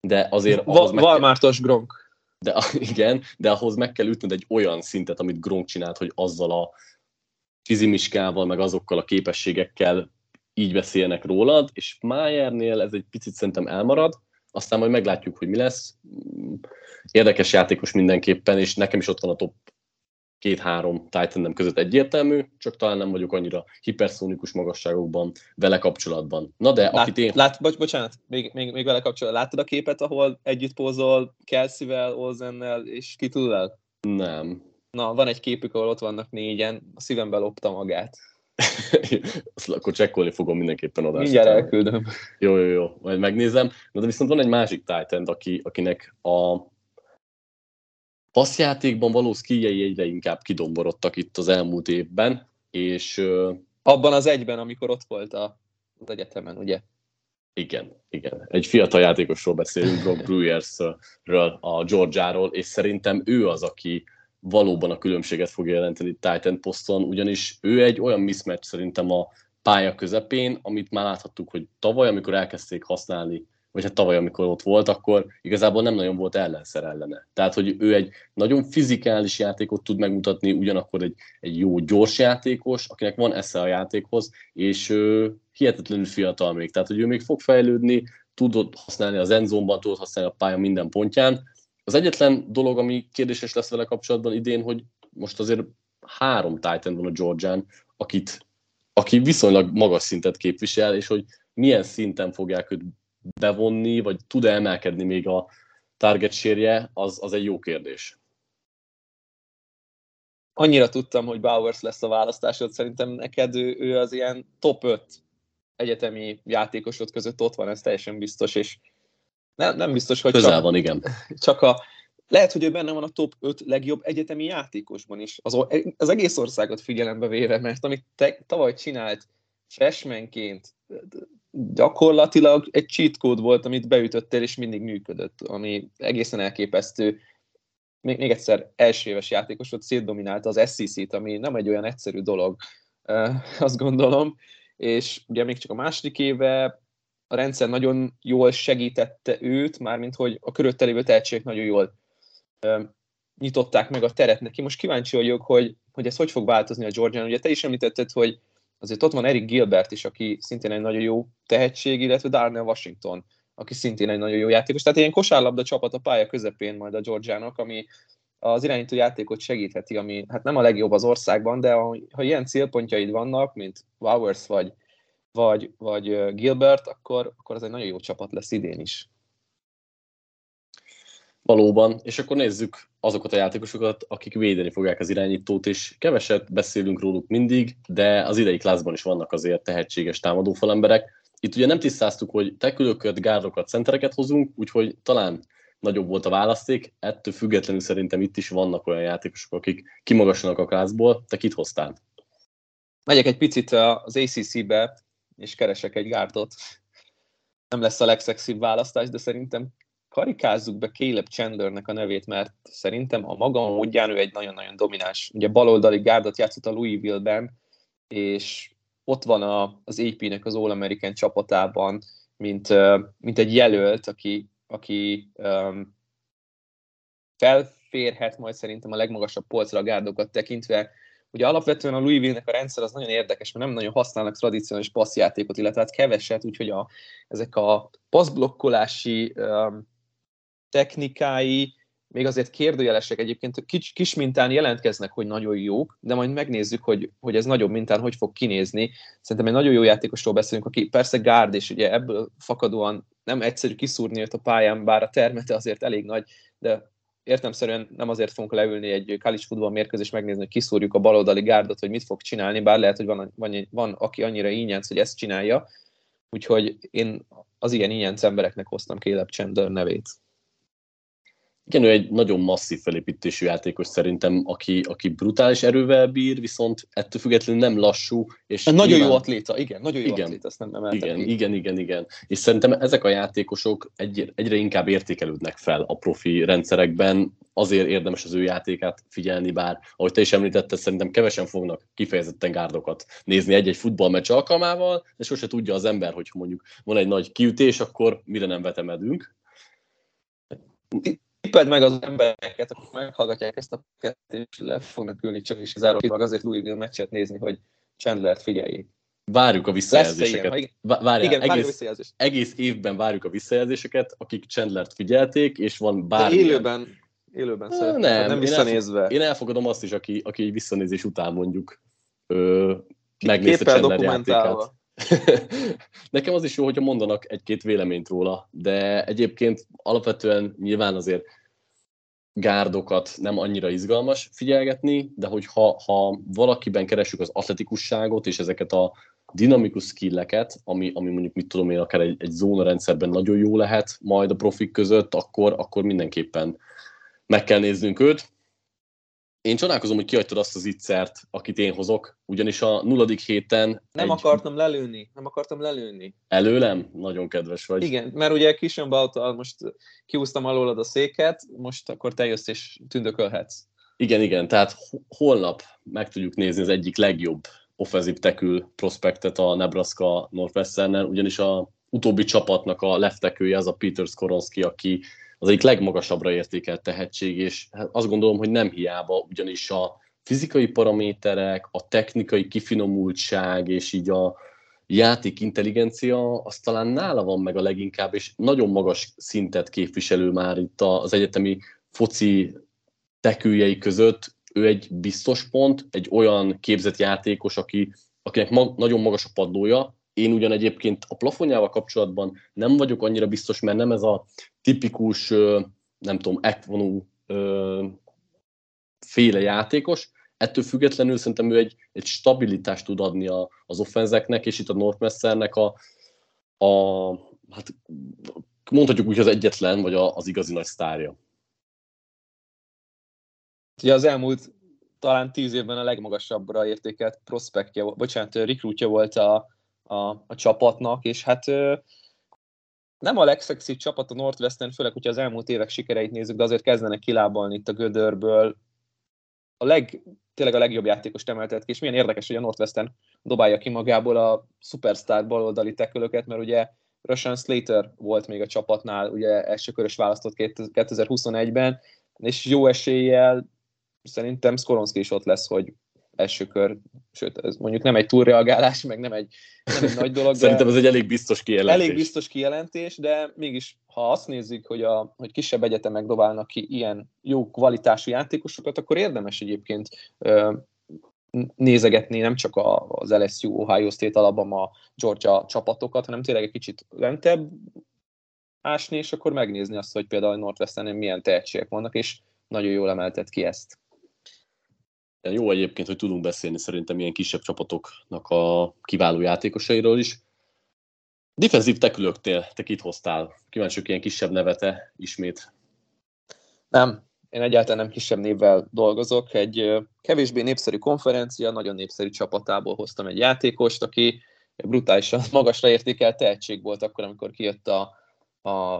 de azért... Va- Valmártos Gronk de igen, de ahhoz meg kell ütnöd egy olyan szintet, amit Gronk csinált, hogy azzal a fizimiskával, meg azokkal a képességekkel így beszélnek rólad, és Mayernél ez egy picit szerintem elmarad, aztán majd meglátjuk, hogy mi lesz. Érdekes játékos mindenképpen, és nekem is ott van a top két-három titan között egyértelmű, csak talán nem vagyok annyira hiperszónikus magasságokban vele kapcsolatban. Na de, lát, akit én... Lát, bocs, bocsánat, még, még, még vele kapcsolatban. Láttad a képet, ahol együtt pózol Kelsey-vel, Olsennel és Kitudel? Nem. Na, van egy képük, ahol ott vannak négyen, a szívembe lopta magát. Azt akkor csekkolni fogom mindenképpen oda. Mindjárt elküldöm. Jó, jó, jó, majd megnézem. Na, de viszont van egy másik Titan, aki, akinek a passzjátékban való skijei egyre inkább kidomborodtak itt az elmúlt évben, és... Abban az egyben, amikor ott volt a, az egyetemen, ugye? Igen, igen. Egy fiatal játékosról beszélünk, Brock Brewersről, a Georgiáról, és szerintem ő az, aki valóban a különbséget fog jelenteni Titan poszton, ugyanis ő egy olyan mismatch szerintem a pálya közepén, amit már láthattuk, hogy tavaly, amikor elkezdték használni vagy hát tavaly, amikor ott volt, akkor igazából nem nagyon volt ellenszer ellene. Tehát, hogy ő egy nagyon fizikális játékot tud megmutatni, ugyanakkor egy, egy jó, gyors játékos, akinek van esze a játékhoz, és ő hihetetlenül fiatal még. Tehát, hogy ő még fog fejlődni, tudod használni az endzónban, tudod használni a pálya minden pontján. Az egyetlen dolog, ami kérdéses lesz vele kapcsolatban idén, hogy most azért három Titan van a Georgian, akit, aki viszonylag magas szintet képvisel, és hogy milyen szinten fogják őt bevonni, vagy tud-e emelkedni még a target sérje, az, az egy jó kérdés. Annyira tudtam, hogy Bowers lesz a választásod, szerintem neked ő, ő az ilyen top 5 egyetemi játékosod között ott van, ez teljesen biztos, és nem, nem biztos, hogy Közel csak, van, igen. Csak a, lehet, hogy ő benne van a top 5 legjobb egyetemi játékosban is, az, az egész országot figyelembe véve, mert amit te tavaly csinált freshmanként, gyakorlatilag egy cheat code volt, amit beütöttél, és mindig működött, ami egészen elképesztő. Még, még egyszer első éves játékos volt, szétdominálta az SEC-t, ami nem egy olyan egyszerű dolog, azt gondolom, és ugye még csak a második éve a rendszer nagyon jól segítette őt, mármint hogy a körülötte lévő tehetségek nagyon jól nyitották meg a teret neki. Most kíváncsi vagyok, hogy, hogy ez hogy fog változni a Georgian. Ugye te is említetted, hogy azért ott van Eric Gilbert is, aki szintén egy nagyon jó tehetség, illetve Darnell Washington, aki szintén egy nagyon jó játékos. Tehát ilyen kosárlabda csapat a pálya közepén majd a Georgiának, ami az irányító játékot segítheti, ami hát nem a legjobb az országban, de ha, ilyen célpontjaid vannak, mint Wowers vagy, vagy, vagy Gilbert, akkor, akkor ez egy nagyon jó csapat lesz idén is. Valóban, és akkor nézzük azokat a játékosokat, akik védeni fogják az irányítót, és keveset beszélünk róluk mindig, de az idei klászban is vannak azért tehetséges támadófalemberek. Itt ugye nem tisztáztuk, hogy tekülököt, gárdokat, centereket hozunk, úgyhogy talán nagyobb volt a választék, ettől függetlenül szerintem itt is vannak olyan játékosok, akik kimagaslanak a klászból. Te kit hoztál? Megyek egy picit az ACC-be, és keresek egy gárdot. Nem lesz a legszexibb választás, de szerintem karikázzuk be Caleb Chandlernek a nevét, mert szerintem a maga módján ő egy nagyon-nagyon domináns, ugye baloldali gárdot játszott a Louisville-ben, és ott van a, az AP-nek az All-American csapatában, mint, mint egy jelölt, aki aki um, felférhet majd szerintem a legmagasabb polcra a gárdokat tekintve. Ugye alapvetően a Louisville-nek a rendszer az nagyon érdekes, mert nem nagyon használnak tradicionális passzjátékot, illetve hát keveset, úgyhogy a, ezek a passzblokkolási um, technikái még azért kérdőjelesek egyébként, kis, kis mintán jelentkeznek, hogy nagyon jók, de majd megnézzük, hogy, hogy ez nagyobb mintán hogy fog kinézni. Szerintem egy nagyon jó játékosról beszélünk, aki persze gárd, és ugye ebből fakadóan nem egyszerű kiszúrni őt a pályán, bár a termete azért elég nagy, de értemszerűen nem azért fogunk leülni egy college futball mérkőzést megnézni, hogy kiszúrjuk a baloldali gárdot, hogy mit fog csinálni, bár lehet, hogy van, van, van aki annyira ínyenc, hogy ezt csinálja. Úgyhogy én az ilyen ínyenc embereknek hoztam Caleb Chandler nevét. Igen, ő egy nagyon masszív felépítésű játékos szerintem, aki, aki brutális erővel bír, viszont ettől függetlenül nem lassú. És nagyon nyilván... jó atléta, igen, nagyon jó igen, atléta, ezt nem emeltem igen, igen, igen, igen. És szerintem ezek a játékosok egy, egyre inkább értékelődnek fel a profi rendszerekben, azért érdemes az ő játékát figyelni, bár ahogy te is említetted, szerintem kevesen fognak kifejezetten gárdokat nézni egy-egy futballmeccs alkalmával, de sose tudja az ember, hogy mondjuk van egy nagy kiütés, akkor mire nem vetemedünk tippeld meg az embereket, akik meghallgatják ezt a kettőt, és le fognak ülni csak is zárólag azért Louisville meccset nézni, hogy Chandler figyeljék. Várjuk a visszajelzéseket. Ilyen, Várjál, igen, egész, visszajelzés. egész évben várjuk a visszajelzéseket, akik Chandlert figyelték, és van bármi. Élőben, élőben szeretném, nem, nem visszanézve. Én, elfog, én elfogadom azt is, aki, aki visszanézés után mondjuk ö, megnézte Chandler játékát. Nekem az is jó, hogyha mondanak egy-két véleményt róla, de egyébként alapvetően nyilván azért gárdokat nem annyira izgalmas figyelgetni, de hogyha ha valakiben keresünk az atletikusságot és ezeket a dinamikus skilleket, ami, ami mondjuk mit tudom én, akár egy, egy zóna rendszerben nagyon jó lehet majd a profik között, akkor, akkor mindenképpen meg kell néznünk őt. Én csodálkozom, hogy kihagytad azt az ittszert, akit én hozok, ugyanis a nulladik héten... Nem egy... akartam lelőni, nem akartam lelőni. Előlem? Nagyon kedves vagy. Igen, mert ugye Bautal most kiúztam alólad a széket, most akkor te jössz és tündökölhetsz. Igen, igen, tehát holnap meg tudjuk nézni az egyik legjobb offenzív tekül prospektet a Nebraska Northwestern-nel, ugyanis a utóbbi csapatnak a leftekője az a Peter Skoronski, aki az egyik legmagasabbra értékelt tehetség, és hát azt gondolom, hogy nem hiába, ugyanis a fizikai paraméterek, a technikai kifinomultság és így a játék intelligencia, az talán nála van meg a leginkább, és nagyon magas szintet képviselő már itt az egyetemi foci tekőjei között. Ő egy biztos pont, egy olyan képzett játékos, aki, akinek mag, nagyon magas a padlója, én ugyan egyébként a plafonjával kapcsolatban nem vagyok annyira biztos, mert nem ez a tipikus, nem tudom, ekvonú féle játékos, ettől függetlenül szerintem ő egy, egy stabilitást tud adni a, az offenzeknek, és itt a Northwesternek a, a hát mondhatjuk úgy az egyetlen, vagy a, az igazi nagy sztárja. Ugye az elmúlt talán tíz évben a legmagasabbra értékelt prospektje, bocsánat, rekrútja volt a, a, a csapatnak, és hát nem a legszexibb csapat a Northwestern, főleg, hogyha az elmúlt évek sikereit nézzük, de azért kezdenek kilábalni itt a gödörből. A leg, tényleg a legjobb játékos emeltet ki, és milyen érdekes, hogy a Northwestern dobálja ki magából a superstar baloldali tekölöket, mert ugye Russian Slater volt még a csapatnál, ugye elsőkörös választott 2021-ben, és jó eséllyel szerintem Skoronski is ott lesz, hogy első kör, sőt, ez mondjuk nem egy túlreagálás, meg nem egy, nem egy nagy dolog. Szerintem ez egy elég biztos kijelentés. Elég biztos kijelentés, de mégis, ha azt nézzük, hogy, a, hogy kisebb egyetemek dobálnak ki ilyen jó kvalitású játékosokat, akkor érdemes egyébként ö, nézegetni nem csak az LSU, Ohio State, Alabama, Georgia csapatokat, hanem tényleg egy kicsit lentebb ásni, és akkor megnézni azt, hogy például a Northwestern milyen tehetségek vannak, és nagyon jól emeltet ki ezt. Jó egyébként, hogy tudunk beszélni szerintem ilyen kisebb csapatoknak a kiváló játékosairól is. Defensív tekülöknél te kit hoztál? Kíváncsiak ilyen kisebb nevete ismét. Nem, én egyáltalán nem kisebb névvel dolgozok. Egy kevésbé népszerű konferencia, nagyon népszerű csapatából hoztam egy játékost, aki brutálisan magasra értékelt tehetség volt akkor, amikor kijött a, a,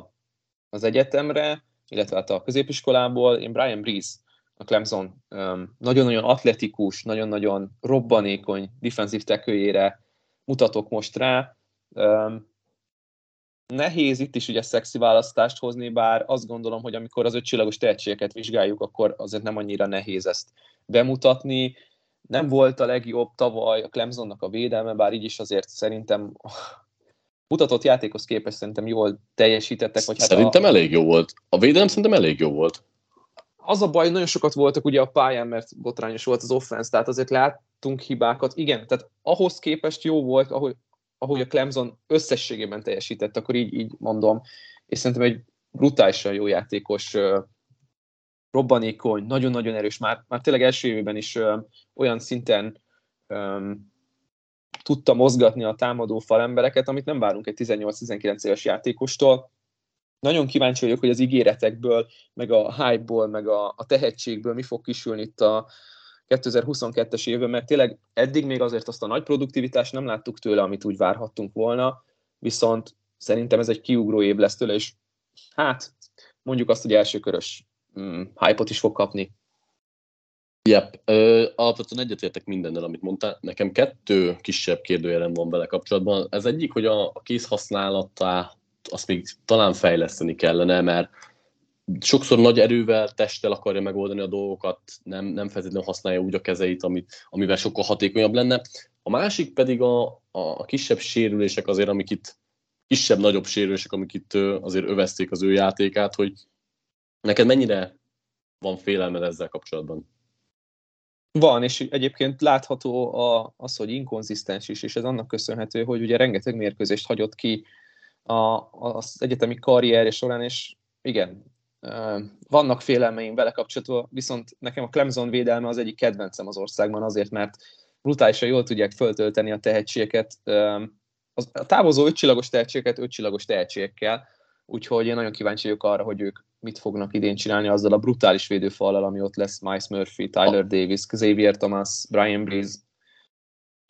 az egyetemre, illetve hát a középiskolából. Én Brian Breeze a Clemson nagyon-nagyon atletikus, nagyon-nagyon robbanékony defensív tekőjére mutatok most rá. nehéz itt is ugye szexi választást hozni, bár azt gondolom, hogy amikor az ötcsillagos tehetségeket vizsgáljuk, akkor azért nem annyira nehéz ezt bemutatni. Nem volt a legjobb tavaly a Clemsonnak a védelme, bár így is azért szerintem mutatott játékhoz képest szerintem jól teljesítettek. Vagy hát szerintem a... elég jó volt. A védelem szerintem elég jó volt. Az a baj, nagyon sokat voltak ugye a pályán, mert botrányos volt az offense, tehát azért láttunk hibákat. Igen, tehát ahhoz képest jó volt, ahogy, ahogy a Clemson összességében teljesített, akkor így, így mondom, és szerintem egy brutálisan jó játékos, robbanékony, nagyon-nagyon erős, már, már tényleg első évben is olyan szinten ö, tudta mozgatni a támadó falembereket, amit nem várunk egy 18-19 éves játékostól. Nagyon kíváncsi vagyok, hogy az ígéretekből, meg a hype-ból, meg a, a tehetségből mi fog kisülni itt a 2022-es évben, mert tényleg eddig még azért azt a nagy produktivitást nem láttuk tőle, amit úgy várhattunk volna, viszont szerintem ez egy kiugró év lesz tőle, és hát mondjuk azt, hogy elsőkörös mm, hype-ot is fog kapni. Yep. alapvetően egyetértek mindennel, amit mondtál. Nekem kettő kisebb kérdőjelem van vele kapcsolatban. Ez egyik, hogy a, a kézhasználatá azt még talán fejleszteni kellene, mert sokszor nagy erővel, testtel akarja megoldani a dolgokat, nem, nem feltétlenül használja úgy a kezeit, amit, amivel sokkal hatékonyabb lenne. A másik pedig a, a, kisebb sérülések azért, amik itt kisebb-nagyobb sérülések, amik itt azért övezték az ő játékát, hogy neked mennyire van félelmed ezzel kapcsolatban? Van, és egyébként látható a, az, hogy inkonzisztens is, és ez annak köszönhető, hogy ugye rengeteg mérkőzést hagyott ki a, az egyetemi karrierje során, és igen, vannak félelmeim vele kapcsolatban, viszont nekem a Clemson védelme az egyik kedvencem az országban azért, mert brutálisan jól tudják föltölteni a tehetségeket, a távozó ötcsillagos tehetségeket ötcsillagos tehetségekkel, úgyhogy én nagyon kíváncsi vagyok arra, hogy ők mit fognak idén csinálni azzal a brutális védőfallal, ami ott lesz Miles Murphy, Tyler Davis, Xavier Thomas, Brian Breeze.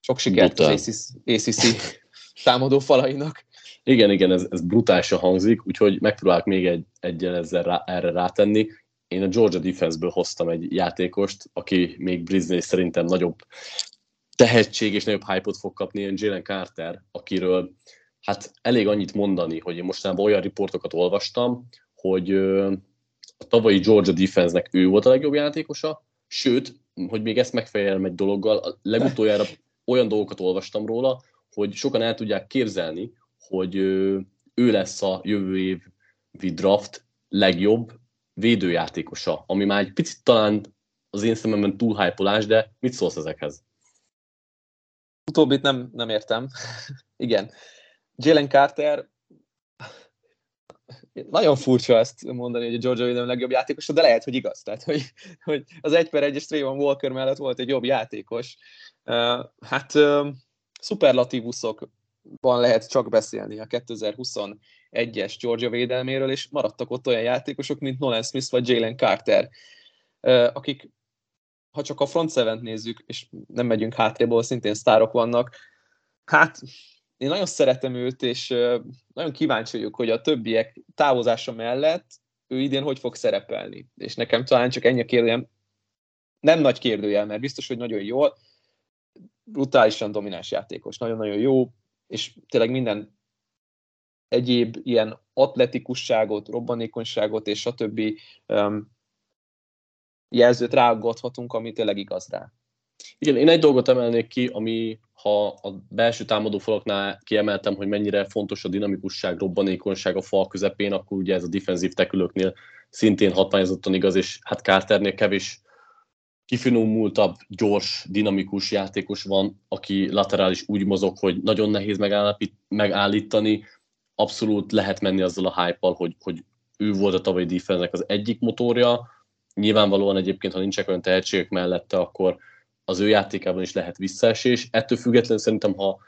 Sok sikert az ACC támadó falainak. Igen, igen, ez, ez brutálisan hangzik, úgyhogy megpróbálok még egy, egyen ezzel rá, erre rátenni. Én a Georgia Defense-ből hoztam egy játékost, aki még Brisbane szerintem nagyobb tehetség és nagyobb hype-ot fog kapni, ilyen Jalen Carter, akiről hát elég annyit mondani, hogy én mostanában olyan riportokat olvastam, hogy a tavalyi Georgia Defense-nek ő volt a legjobb játékosa, sőt, hogy még ezt megfejelem egy dologgal, legutoljára olyan dolgokat olvastam róla, hogy sokan el tudják képzelni, hogy ő lesz a jövő évi draft legjobb védőjátékosa, ami már egy picit talán az én szememben túl hype de mit szólsz ezekhez? Utóbbit nem, nem értem. Igen. Jalen Carter nagyon furcsa ezt mondani, hogy a Georgia William legjobb játékos, de lehet, hogy igaz. Tehát, hogy, hogy az 1 per 1-es Trayvon Walker mellett volt egy jobb játékos. Uh, hát uh, szuperlatívuszokban lehet csak beszélni a 2021-es Georgia védelméről, és maradtak ott olyan játékosok, mint Nolan Smith vagy Jalen Carter, akik, ha csak a front seven nézzük, és nem megyünk hátréból, szintén sztárok vannak, hát én nagyon szeretem őt, és nagyon kíváncsi vagyok, hogy a többiek távozása mellett ő idén hogy fog szerepelni. És nekem talán csak ennyi a kérdőjem, nem nagy kérdőjel, mert biztos, hogy nagyon jól, brutálisan domináns játékos, nagyon-nagyon jó, és tényleg minden egyéb ilyen atletikusságot, robbanékonyságot és a többi um, jelzőt ráaggathatunk, ami tényleg igaz rá. Igen, én egy dolgot emelnék ki, ami ha a belső támadó falaknál kiemeltem, hogy mennyire fontos a dinamikusság, robbanékonyság a fal közepén, akkor ugye ez a defenzív tekülőknél szintén hatványozottan igaz, és hát Carternél kevés kifinomultabb, gyors, dinamikus játékos van, aki laterális úgy mozog, hogy nagyon nehéz megállítani, abszolút lehet menni azzal a hype hogy, hogy ő volt a tavalyi defense az egyik motorja, nyilvánvalóan egyébként, ha nincsenek olyan tehetségek mellette, akkor az ő játékában is lehet visszaesés. Ettől függetlenül szerintem, ha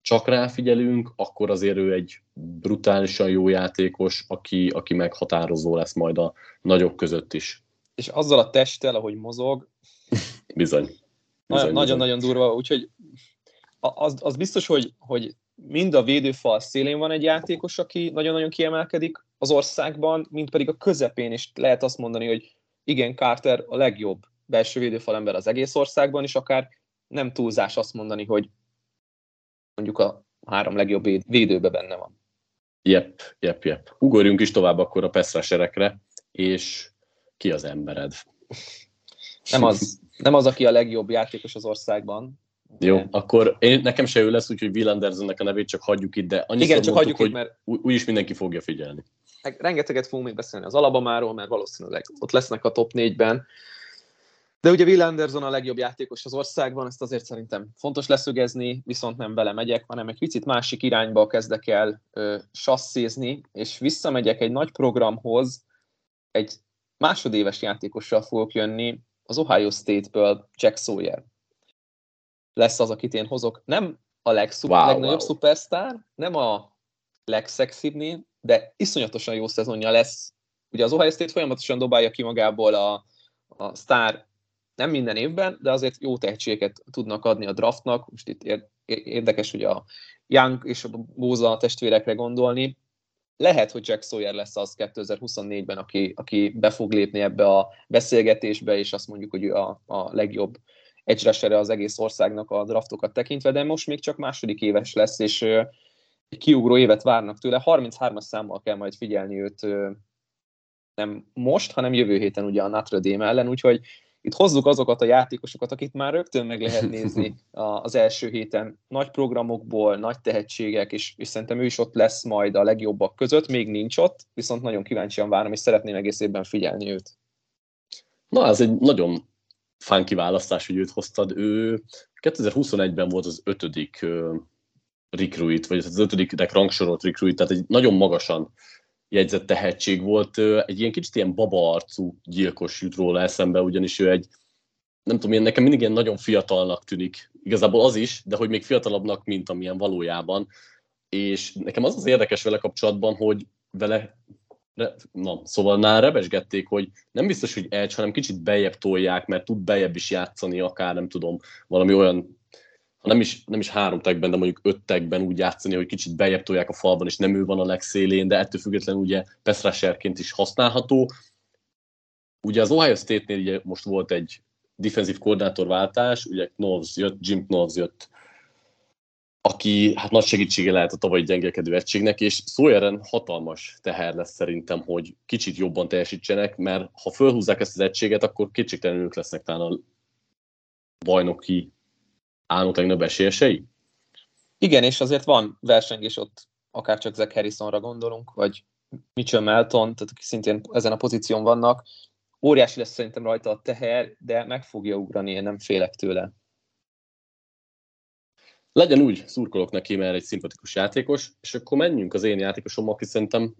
csak ráfigyelünk, akkor azért ő egy brutálisan jó játékos, aki, aki meghatározó lesz majd a nagyok között is. És azzal a testtel, ahogy mozog, bizony. Nagyon-nagyon durva, úgyhogy az, az biztos, hogy, hogy mind a védőfal szélén van egy játékos, aki nagyon-nagyon kiemelkedik az országban, mind pedig a közepén, és lehet azt mondani, hogy igen, Carter a legjobb belső védőfalember az egész országban, és akár nem túlzás azt mondani, hogy mondjuk a három legjobb védőbe benne van. Jep, jep, jep. Ugorjunk is tovább akkor a Peszreserekre, és ki az embered? Nem az, nem az, aki a legjobb játékos az országban. Jó, de... akkor én, nekem se ő lesz, úgyhogy Will Andersonnek a nevét csak hagyjuk itt, de annyit Igen, csak hagyjuk hogy itt, mert úgyis mindenki fogja figyelni. Rengeteget fogunk még beszélni az Alabamáról, mert valószínűleg ott lesznek a top 4-ben. De ugye Will Anderson a legjobb játékos az országban, ezt azért szerintem fontos leszögezni, viszont nem vele megyek, hanem egy picit másik irányba kezdek el ö, sasszézni, és visszamegyek egy nagy programhoz, egy másodéves játékossal fogok jönni, az Ohio State-ből Jack Sawyer. Lesz az, akit én hozok. Nem a legszub, wow, legnagyobb wow. szupersztár, nem a legszexibbnél, de iszonyatosan jó szezonja lesz. Ugye az Ohio State folyamatosan dobálja ki magából a, a sztár nem minden évben, de azért jó tehetségeket tudnak adni a draftnak. Most itt érdekes, hogy a Young és a Bóza testvérekre gondolni. Lehet, hogy Jack Sawyer lesz az 2024-ben, aki, aki be fog lépni ebbe a beszélgetésbe, és azt mondjuk, hogy a, a legjobb edge az egész országnak a draftokat tekintve, de most még csak második éves lesz, és egy kiugró évet várnak tőle. 33-as számmal kell majd figyelni őt nem most, hanem jövő héten ugye a Notre Dame ellen, úgyhogy itt hozzuk azokat a játékosokat, akit már rögtön meg lehet nézni az első héten. Nagy programokból, nagy tehetségek, és, és szerintem ő is ott lesz majd a legjobbak között. Még nincs ott, viszont nagyon kíváncsian várom, és szeretném egész évben figyelni őt. Na, ez egy nagyon funky választás, hogy őt hoztad. Ő 2021-ben volt az ötödik recruit, vagy az ötödiknek rangsorolt recruit, tehát egy nagyon magasan jegyzett tehetség volt. Egy ilyen kicsit ilyen baba arcú gyilkos jut róla eszembe, ugyanis ő egy, nem tudom, én nekem mindig ilyen nagyon fiatalnak tűnik. Igazából az is, de hogy még fiatalabbnak, mint amilyen valójában. És nekem az az érdekes vele kapcsolatban, hogy vele na, szóval nála rebesgették, hogy nem biztos, hogy edge, hanem kicsit bejebb tolják, mert tud bejebb is játszani, akár nem tudom, valami olyan ha nem is, nem is három tagben, de mondjuk öt tagben úgy játszani, hogy kicsit bejebb tolják a falban, és nem ő van a legszélén, de ettől függetlenül ugye Pesrasherként is használható. Ugye az Ohio State-nél ugye most volt egy defensív koordinátorváltás, ugye Knowles jött, Jim Knowles jött, aki hát nagy segítsége lehet a tavalyi gyengelkedő egységnek, és Sawyeren hatalmas teher lesz szerintem, hogy kicsit jobban teljesítsenek, mert ha fölhúzzák ezt az egységet, akkor kétségtelenül ők lesznek talán a bajnoki állunk legnagyobb esélyesei? Igen, és azért van versengés ott, akár csak Zach Harrisonra gondolunk, vagy Mitchell Melton, tehát akik szintén ezen a pozíción vannak. Óriási lesz szerintem rajta a teher, de meg fogja ugrani, én nem félek tőle. Legyen úgy, szurkolok neki, mert egy szimpatikus játékos, és akkor menjünk az én játékosom, aki szerintem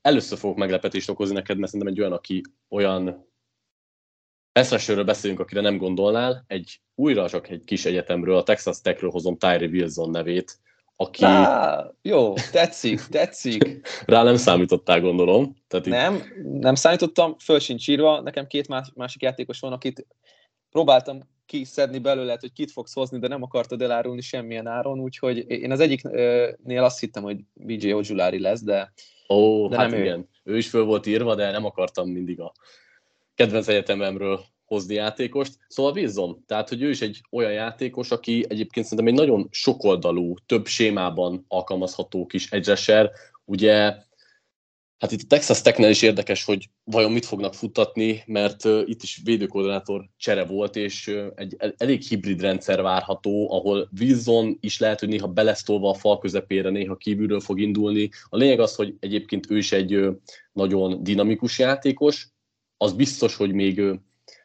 először fogok meglepetést okozni neked, mert szerintem egy olyan, aki olyan Eszresőről beszélünk, akire nem gondolnál, egy újra csak egy kis egyetemről, a Texas Techről hozom Tyree Wilson nevét, aki... Á, jó, tetszik, tetszik. Rá nem számítottál, gondolom. Tehát nem, itt... nem számítottam, föl sincs írva. Nekem két más, másik játékos van, akit próbáltam kiszedni belőle, hogy kit fogsz hozni, de nem akartad elárulni semmilyen áron, úgyhogy én az egyiknél azt hittem, hogy BJ Ojulari lesz, de, Ó, de hát nem igen. Ő. ő is föl volt írva, de nem akartam mindig a kedvenc egyetememről hozni játékost. Szóval Wilson, tehát hogy ő is egy olyan játékos, aki egyébként szerintem egy nagyon sokoldalú, több sémában alkalmazható kis edgeser. Ugye Hát itt a Texas Technél is érdekes, hogy vajon mit fognak futtatni, mert itt is védőkoordinátor csere volt, és egy elég hibrid rendszer várható, ahol Wilson is lehet, hogy néha belesztolva a fal közepére, néha kívülről fog indulni. A lényeg az, hogy egyébként ő is egy nagyon dinamikus játékos, az biztos, hogy még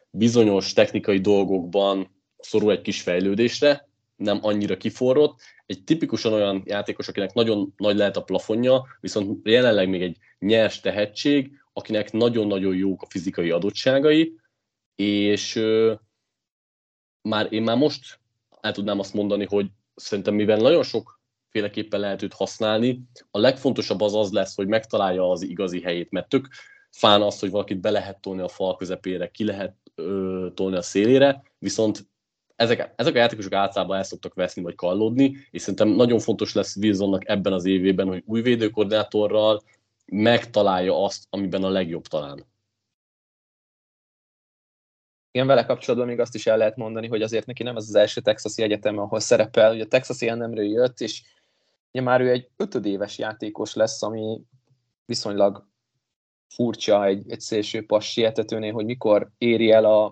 bizonyos technikai dolgokban szorul egy kis fejlődésre, nem annyira kiforrott. Egy tipikusan olyan játékos, akinek nagyon nagy lehet a plafonja, viszont jelenleg még egy nyers tehetség, akinek nagyon-nagyon jók a fizikai adottságai, és ö, már én már most el tudnám azt mondani, hogy szerintem mivel nagyon sok féleképpen lehet őt használni, a legfontosabb az az lesz, hogy megtalálja az igazi helyét, mert tök fán az, hogy valakit be lehet tolni a fal közepére, ki lehet ö, tolni a szélére, viszont ezek, ezek a játékosok általában el szoktak veszni vagy kallódni, és szerintem nagyon fontos lesz Wilsonnak ebben az évében, hogy új védőkoordinátorral megtalálja azt, amiben a legjobb talán. Igen, vele kapcsolatban még azt is el lehet mondani, hogy azért neki nem az az első texasi egyetem, ahol szerepel. Ugye a Texas A&M-ről jött, és ugye már ő egy ötödéves játékos lesz, ami viszonylag furcsa egy, egy szélső pass sietetőnél, hogy mikor éri el a,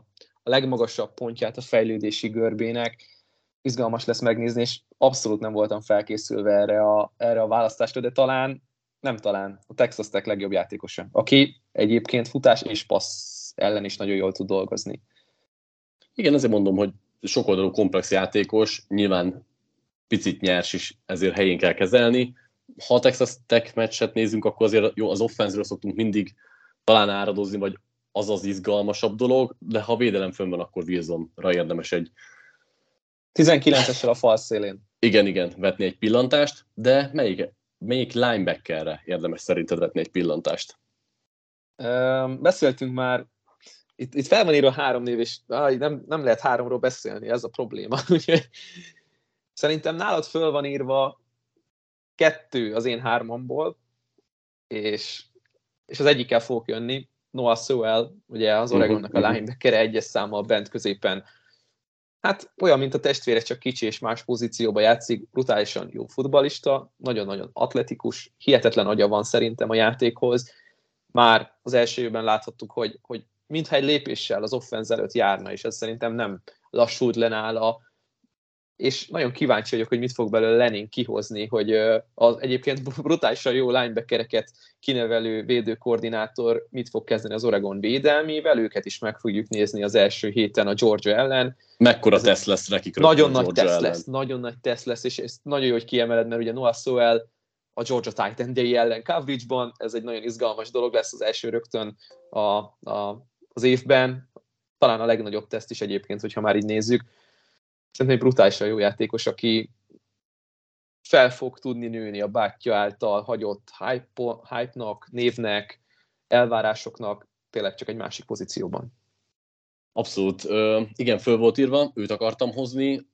a legmagasabb pontját a fejlődési görbének. Izgalmas lesz megnézni, és abszolút nem voltam felkészülve erre a, erre a választásra, de talán, nem talán, a Texas Tech legjobb játékosa, aki egyébként futás és passz ellen is nagyon jól tud dolgozni. Igen, ezért mondom, hogy sokoldalú komplex játékos, nyilván picit nyers is, ezért helyén kell kezelni. Ha Texas Tech meccset nézünk, akkor azért jó, az offenzről szoktunk mindig talán áradozni, vagy az az izgalmasabb dolog, de ha a védelem fönn van, akkor Wilsonra érdemes egy 19-essel a fal szélén. Igen, igen, vetni egy pillantást, de melyik, melyik linebackerre érdemes szerinted vetni egy pillantást? beszéltünk már itt, itt fel van írva három név, és áj, nem, nem lehet háromról beszélni, ez a probléma. Szerintem nálad föl van írva kettő az én hármamból, és, és az egyikkel fogok jönni, Noah Sewell, ugye az Oregonnak a mhm, mhm. linebacker egyes számmal bent középen. Hát olyan, mint a testvére, csak kicsi és más pozícióba játszik, brutálisan jó futbalista, nagyon-nagyon atletikus, hihetetlen agya van szerintem a játékhoz. Már az első évben láthattuk, hogy, hogy mintha egy lépéssel az offenz előtt járna, és ez szerintem nem lassult le nála, és nagyon kíváncsi vagyok, hogy mit fog belőle Lenin kihozni, hogy az egyébként brutálisan jó linebackereket kinevelő védőkoordinátor mit fog kezdeni az Oregon védelmével, őket is meg fogjuk nézni az első héten a Georgia ellen. Mekkora tesz lesz nekik? Nagyon nagy tesz lesz, nagyon nagy tesz lesz, és ez nagyon jó, hogy kiemeled, mert ugye Noah Sowell a Georgia Titan Day ellen coverage-ban, ez egy nagyon izgalmas dolog lesz az első rögtön a, a az évben, talán a legnagyobb teszt is egyébként, hogyha már így nézzük. Szerintem egy brutálisan jó játékos, aki fel fog tudni nőni a bátyja által hagyott hype-nak, névnek, elvárásoknak, tényleg csak egy másik pozícióban. Abszolút. Ö, igen, föl volt írva, őt akartam hozni.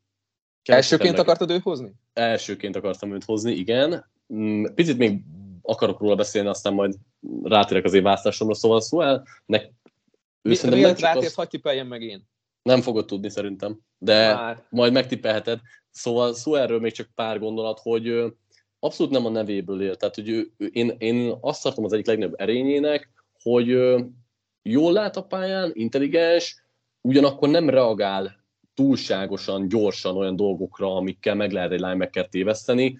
Elsőként meg... akartad őt hozni? Elsőként akartam őt hozni, igen. Mm, picit még akarok róla beszélni, aztán majd rátérek az én választásomra, szóval szóval ne, ő Mi, nem csak az... tippeljem meg én. Nem fogod tudni szerintem, de Már. majd megtippelheted. Szóval szó erről még csak pár gondolat, hogy abszolút nem a nevéből él. Tehát, hogy ő, én, én azt tartom az egyik legnagyobb erényének, hogy jól lát a pályán, intelligens, ugyanakkor nem reagál túlságosan, gyorsan olyan dolgokra, amikkel meg lehet egy linebacker téveszteni.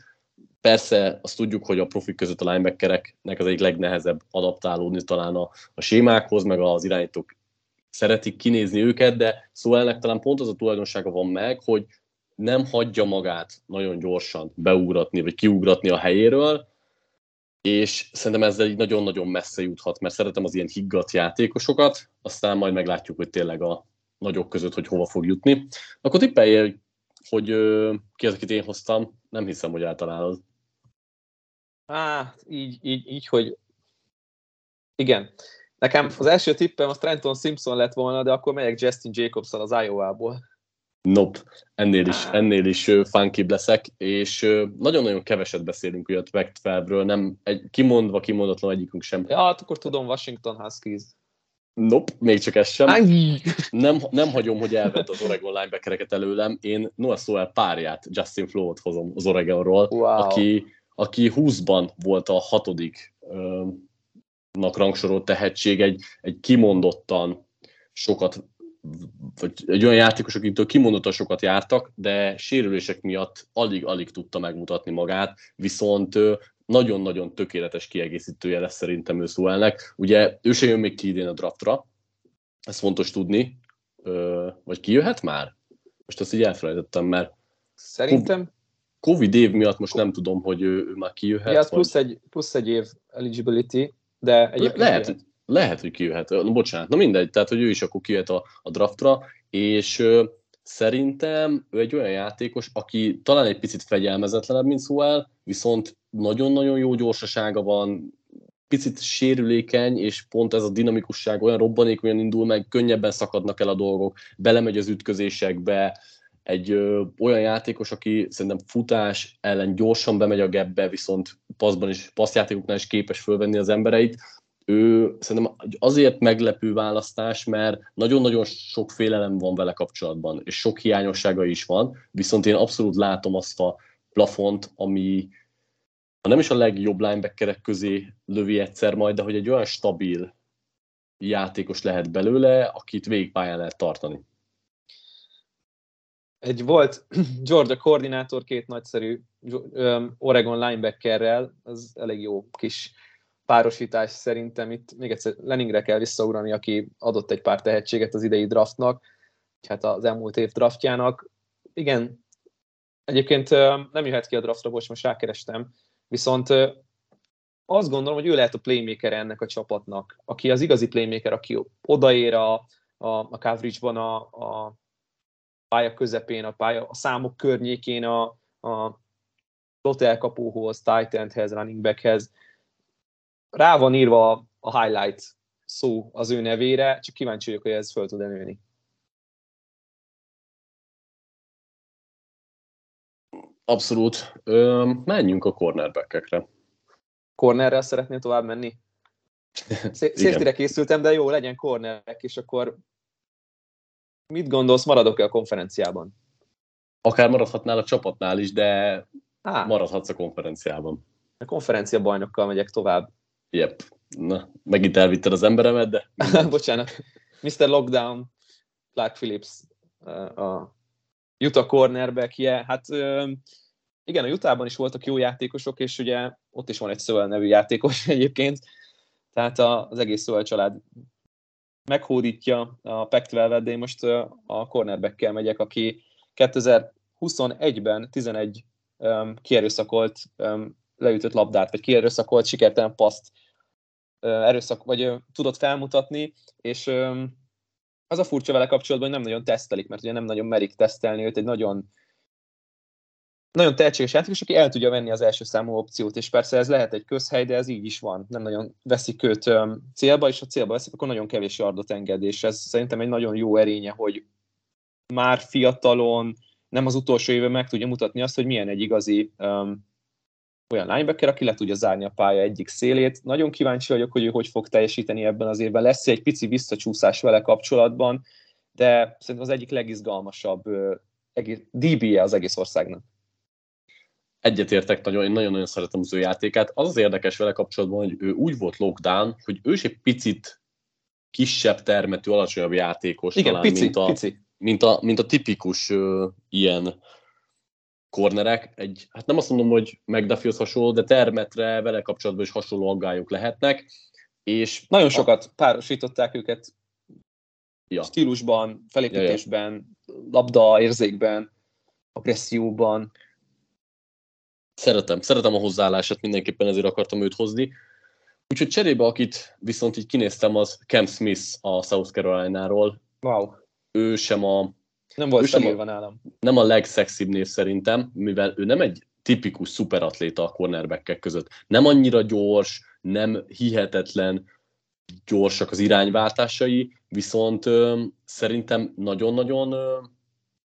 Persze azt tudjuk, hogy a profik között a linebackereknek az egyik legnehezebb adaptálódni talán a, a sémákhoz, meg az irányítók szeretik kinézni őket, de szóval talán pont az a tulajdonsága van meg, hogy nem hagyja magát nagyon gyorsan beugratni, vagy kiugratni a helyéről, és szerintem ezzel így nagyon-nagyon messze juthat, mert szeretem az ilyen higgadt játékosokat, aztán majd meglátjuk, hogy tényleg a nagyok között, hogy hova fog jutni. Akkor tippeljél, hogy ki az, akit én hoztam, nem hiszem, hogy eltalálod. Hát, így, így, így, hogy igen. Nekem az első tippem az Trenton Simpson lett volna, de akkor megyek Justin jacobs az Iowa-ból. Nope, ennél is, ennél is funky leszek, és nagyon-nagyon keveset beszélünk ugye a Pac-12-ről, nem egy, kimondva, kimondatlan egyikünk sem. Ja, hát akkor tudom, Washington Huskies. Nope, még csak ez sem. Nem, nem hagyom, hogy elvett az Oregon linebackereket előlem. Én Noah Sowell párját, Justin Flow-ot hozom az Oregonról, wow. aki aki 20-ban volt a hatodik rangsorolt tehetség, egy, egy kimondottan sokat, vagy egy olyan játékos, akitől kimondottan sokat jártak, de sérülések miatt alig-alig tudta megmutatni magát, viszont nagyon-nagyon tökéletes kiegészítője lesz szerintem ő Szuelnek. Ugye ő se jön még ki idén a draftra, ez fontos tudni, vagy ki jöhet már? Most azt így elfelejtettem, mert Szerintem Covid év miatt most nem tudom, hogy ő, ő már kijöhet. Ja, plusz, vagy... egy, plusz egy év eligibility, de egyébként Le, lehet, lehet, hogy kijöhet. No, bocsánat, na mindegy, tehát hogy ő is akkor kijöhet a, a draftra, és ö, szerintem ő egy olyan játékos, aki talán egy picit fegyelmezetlenebb, mint Sewell, viszont nagyon-nagyon jó gyorsasága van, picit sérülékeny, és pont ez a dinamikusság olyan robbanékonyan indul meg, könnyebben szakadnak el a dolgok, belemegy az ütközésekbe, egy ö, olyan játékos, aki szerintem futás ellen gyorsan bemegy a gebbe, viszont passzban is, passzjátékoknál is képes fölvenni az embereit. Ő szerintem azért meglepő választás, mert nagyon-nagyon sok félelem van vele kapcsolatban, és sok hiányossága is van, viszont én abszolút látom azt a plafont, ami ha nem is a legjobb linebackerek közé lövi egyszer majd, de hogy egy olyan stabil játékos lehet belőle, akit végigpályán lehet tartani. Egy volt Georgia koordinátor két nagyszerű Oregon linebackerrel, az elég jó kis párosítás szerintem. Itt még egyszer Leningre kell visszaugrani, aki adott egy pár tehetséget az idei draftnak, hát az elmúlt év draftjának. Igen, egyébként nem jöhet ki a draftra, most most rákerestem, viszont azt gondolom, hogy ő lehet a playmaker ennek a csapatnak, aki az igazi playmaker, aki odaér a, a, a coverage-ban a, a pálya közepén, a, pálya, a számok környékén, a, a elkapóhoz, tight endhez, running backhez. Rá van írva a highlight szó az ő nevére, csak kíváncsi vagyok, hogy ez föl tud nőni. Abszolút. Ö, menjünk a cornerbackekre. Cornerrel szeretnél tovább menni? Safety-re készültem, de jó, legyen cornerek, és akkor mit gondolsz, maradok-e a konferenciában? Akár maradhatnál a csapatnál is, de Á. maradhatsz a konferenciában. A konferencia bajnokkal megyek tovább. Yep. Na, megint elvitted az emberemet, de... Bocsánat. Mr. Lockdown, Clark Phillips, a Utah cornerback, yeah. hát igen, a Utahban is voltak jó játékosok, és ugye ott is van egy Szövel nevű játékos egyébként, tehát az egész Szövel család meghódítja a pac de én most a cornerback megyek, aki 2021-ben 11 kierőszakolt leütött labdát, vagy kierőszakolt sikertelen paszt erőszak, vagy tudott felmutatni, és az a furcsa vele kapcsolatban, hogy nem nagyon tesztelik, mert ugye nem nagyon merik tesztelni őt, egy nagyon nagyon tehetséges játékos, aki el tudja venni az első számú opciót, és persze ez lehet egy közhely, de ez így is van. Nem nagyon veszik őt célba, és ha célba veszik, akkor nagyon kevés yardot enged, és ez szerintem egy nagyon jó erénye, hogy már fiatalon, nem az utolsó éve meg tudja mutatni azt, hogy milyen egy igazi um, olyan linebacker, aki le tudja zárni a pálya egyik szélét. Nagyon kíváncsi vagyok, hogy ő hogy fog teljesíteni ebben az évben. Lesz egy pici visszacsúszás vele kapcsolatban, de szerintem az egyik legizgalmasabb uh, DB-je az egész országnak egyetértek nagyon, én nagyon-nagyon szeretem az ő játékát. Az az érdekes vele kapcsolatban, hogy ő úgy volt lockdown, hogy ő is egy picit kisebb termetű, alacsonyabb játékos Igen, talán, pici, mint, a, pici. Mint, a, mint a tipikus uh, ilyen kornerek. Egy, hát nem azt mondom, hogy McDuffiehoz hasonló, de termetre vele kapcsolatban is hasonló aggályok lehetnek. És Nagyon sokat a... párosították őket ja. stílusban, felépítésben, ja, ja. labda érzékben, agresszióban. Szeretem, szeretem a hozzáállását, mindenképpen ezért akartam őt hozni. Úgyhogy cserébe, akit viszont így kinéztem, az Cam Smith a South Carolina-ról. Wow. Ő sem a... Nem volt sem a, nálam. Nem a legszexibb név szerintem, mivel ő nem egy tipikus szuperatléta a cornerback között. Nem annyira gyors, nem hihetetlen gyorsak az irányváltásai, viszont ö, szerintem nagyon-nagyon, ö,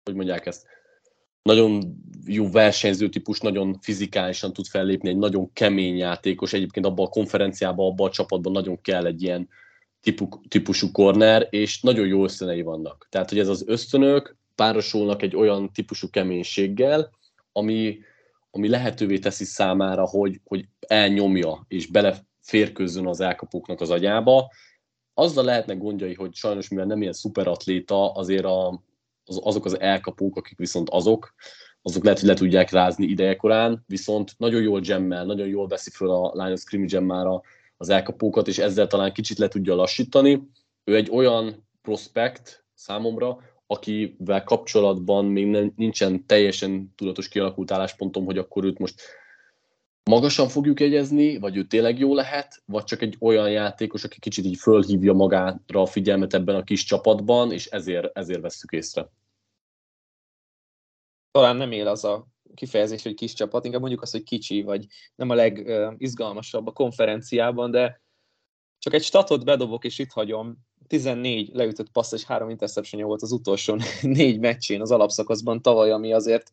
hogy mondják ezt, nagyon jó versenyző típus, nagyon fizikálisan tud fellépni, egy nagyon kemény játékos, egyébként abban a konferenciában, abban a csapatban nagyon kell egy ilyen típusú korner, és nagyon jó ösztönei vannak. Tehát, hogy ez az ösztönök párosulnak egy olyan típusú keménységgel, ami, ami lehetővé teszi számára, hogy, hogy elnyomja és beleférkőzzön az elkapóknak az agyába. Azzal lehetnek gondjai, hogy sajnos mivel nem ilyen szuperatléta, azért a, az, azok az elkapók, akik viszont azok, azok lehet, hogy le tudják rázni idejekorán, viszont nagyon jól gemmel, nagyon jól veszi föl a line of scrimmage már az elkapókat, és ezzel talán kicsit le tudja lassítani. Ő egy olyan prospekt számomra, akivel kapcsolatban még nem, nincsen teljesen tudatos kialakult álláspontom, hogy akkor őt most magasan fogjuk jegyezni, vagy ő tényleg jó lehet, vagy csak egy olyan játékos, aki kicsit így fölhívja magára a figyelmet ebben a kis csapatban, és ezért, ezért vesszük észre. Talán nem él az a kifejezés, hogy kis csapat, inkább mondjuk azt, hogy kicsi, vagy nem a legizgalmasabb a konferenciában, de csak egy statot bedobok, és itt hagyom. 14 leütött passz és három interception volt az utolsó négy meccsén az alapszakaszban tavaly, ami azért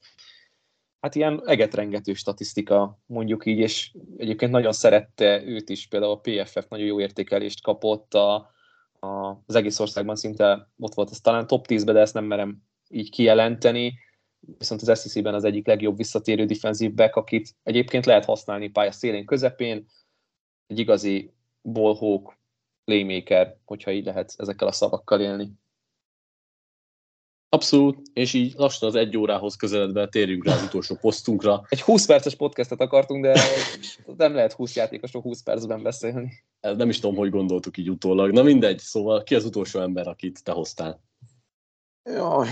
hát ilyen egetrengető statisztika, mondjuk így, és egyébként nagyon szerette őt is, például a PFF nagyon jó értékelést kapott, a, a, az egész országban szinte ott volt, ez talán top 10-be, de ezt nem merem így kijelenteni. Viszont az SEC-ben az egyik legjobb visszatérő defensív back, akit egyébként lehet használni pálya szélén közepén, egy igazi ballhawk, playmaker, hogyha így lehet ezekkel a szavakkal élni. Abszolút, és így lassan az egy órához közeledve térjünk rá az utolsó posztunkra. Egy 20 perces podcastet akartunk, de nem lehet 20 játékosról 20 percben beszélni. Nem is tudom, hogy gondoltuk így utólag. Na mindegy, szóval ki az utolsó ember, akit te hoztál? Jaj.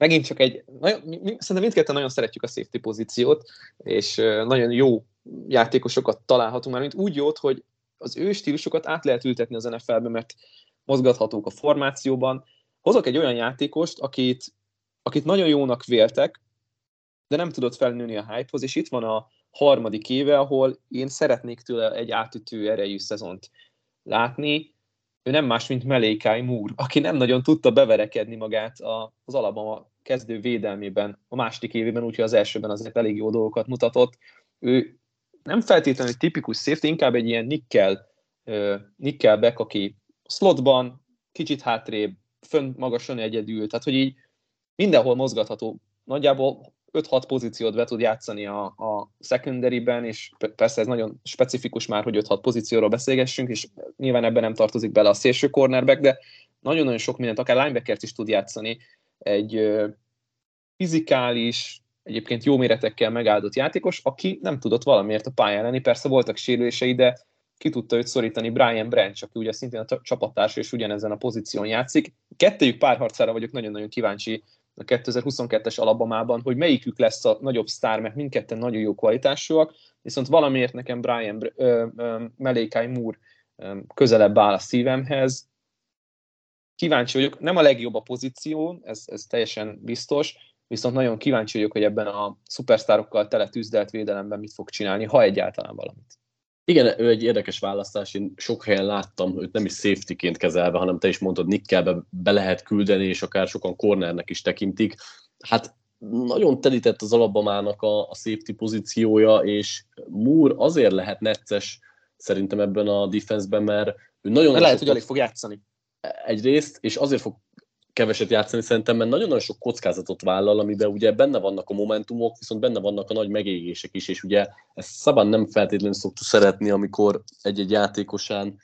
Megint csak egy, nagyon, szerintem mindketten nagyon szeretjük a safety pozíciót, és nagyon jó játékosokat találhatunk már, mint úgy jót, hogy az ő stílusokat át lehet ültetni az NFL-be, mert mozgathatók a formációban, hozok egy olyan játékost, akit, akit nagyon jónak véltek, de nem tudott felnőni a hype-hoz, és itt van a harmadik éve, ahol én szeretnék tőle egy átütő erejű szezont látni. Ő nem más, mint Melékai Moore, aki nem nagyon tudta beverekedni magát az Alabama kezdő védelmében a második évében, úgyhogy az elsőben azért elég jó dolgokat mutatott. Ő nem feltétlenül egy tipikus safety, inkább egy ilyen nickel, nickel back, aki slotban, kicsit hátrébb, fönn magasan egyedül, tehát hogy így mindenhol mozgatható. Nagyjából 5-6 pozíciót be tud játszani a, a secondary-ben, és persze ez nagyon specifikus már, hogy 5-6 pozícióról beszélgessünk, és nyilván ebben nem tartozik bele a szélső cornerback, de nagyon-nagyon sok mindent, akár linebackert is tud játszani. Egy ö, fizikális, egyébként jó méretekkel megáldott játékos, aki nem tudott valamiért a pályán lenni. Persze voltak sérülései, de ki tudta őt szorítani Brian Branch, aki ugye szintén a csapattárs és ugyanezen a pozíción játszik. Kettőjük párharcára vagyok nagyon-nagyon kíváncsi a 2022-es alabamában, hogy melyikük lesz a nagyobb sztár, mert mindketten nagyon jó kvalitásúak, viszont valamiért nekem Brian ö, ö, Melékai Moore ö, közelebb áll a szívemhez. Kíváncsi vagyok, nem a legjobb a pozíció, ez, ez teljesen biztos, viszont nagyon kíváncsi vagyok, hogy ebben a szupersztárokkal tele tűzdelt védelemben mit fog csinálni, ha egyáltalán valamit. Igen, ő egy érdekes választás, én sok helyen láttam őt nem is safety-ként kezelve, hanem te is mondtad, nickelbe be lehet küldeni, és akár sokan cornernek is tekintik. Hát nagyon telített az alabamának a, a safety pozíciója, és Moore azért lehet necces szerintem ebben a defenseben, mert ő nagyon... Mert lehet, hogy alig fog játszani. Egyrészt, és azért fog keveset játszani szerintem, mert nagyon-nagyon sok kockázatot vállal, amiben ugye benne vannak a momentumok, viszont benne vannak a nagy megégések is, és ugye ezt Szabán nem feltétlenül szoktuk szeretni, amikor egy-egy játékosán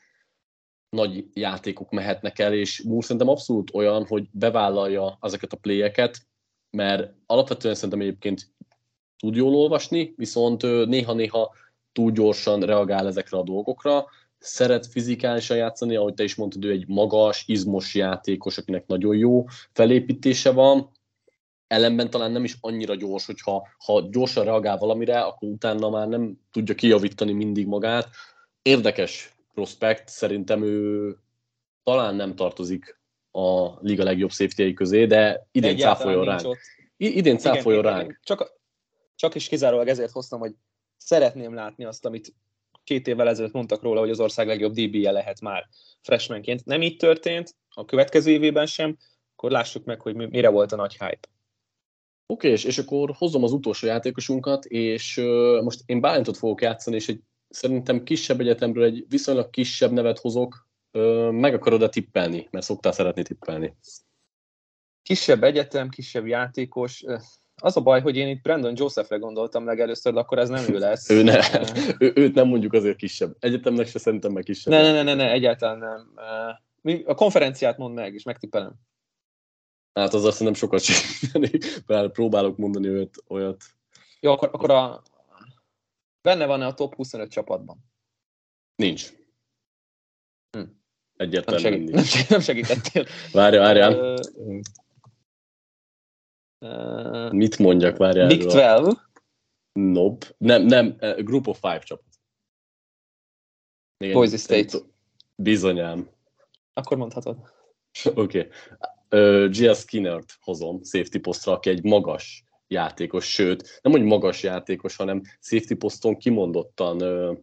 nagy játékok mehetnek el, és Moore szerintem abszolút olyan, hogy bevállalja ezeket a pléjeket, mert alapvetően szerintem egyébként tud jól olvasni, viszont néha-néha túl gyorsan reagál ezekre a dolgokra, szeret fizikálisan játszani, ahogy te is mondtad, ő egy magas, izmos játékos, akinek nagyon jó felépítése van, ellenben talán nem is annyira gyors, hogyha ha gyorsan reagál valamire, akkor utána már nem tudja kijavítani mindig magát. Érdekes prospekt, szerintem ő talán nem tartozik a liga legjobb safety közé, de idén cáfoljon ránk. Ott. Idén cáfoljon ránk. Csak, csak is kizárólag ezért hoztam, hogy szeretném látni azt, amit két évvel ezelőtt mondtak róla, hogy az ország legjobb DB-je lehet már freshmanként. Nem így történt, a következő évében sem, akkor lássuk meg, hogy mire volt a nagy hype. Oké, és, és akkor hozom az utolsó játékosunkat, és uh, most én Bálintot fogok játszani, és egy szerintem kisebb egyetemről egy viszonylag kisebb nevet hozok. Uh, meg akarod-e tippelni? Mert szoktál szeretni tippelni. Kisebb egyetem, kisebb játékos. Az a baj, hogy én itt Brandon Josephre gondoltam legelőször, de akkor ez nem ő lesz. ő ne. ő, őt nem mondjuk azért kisebb. Egyetemnek se szerintem meg kisebb. Ne, ne, ne, ne, ne egyáltalán nem. A konferenciát mond meg, és megtippelem. Hát az azt nem sokat segíteni, mert próbálok mondani olyat. olyat. Jó, akkor, akkor a... benne van-e a top 25 csapatban? Nincs. Hm. Egyértelműen nem, segít, nincs. Nem, nem segítettél. Várja, várjál. Uh, Mit mondjak, várjál? Big 12? Nope. Nem, nem, Group of Five csapat. Még Boise State. Bizonyám. Akkor mondhatod. Oké. okay. Uh, Gia Skinnert hozom safety posztra, aki egy magas játékos, sőt, nem hogy magas játékos, hanem safety poszton kimondottan uh,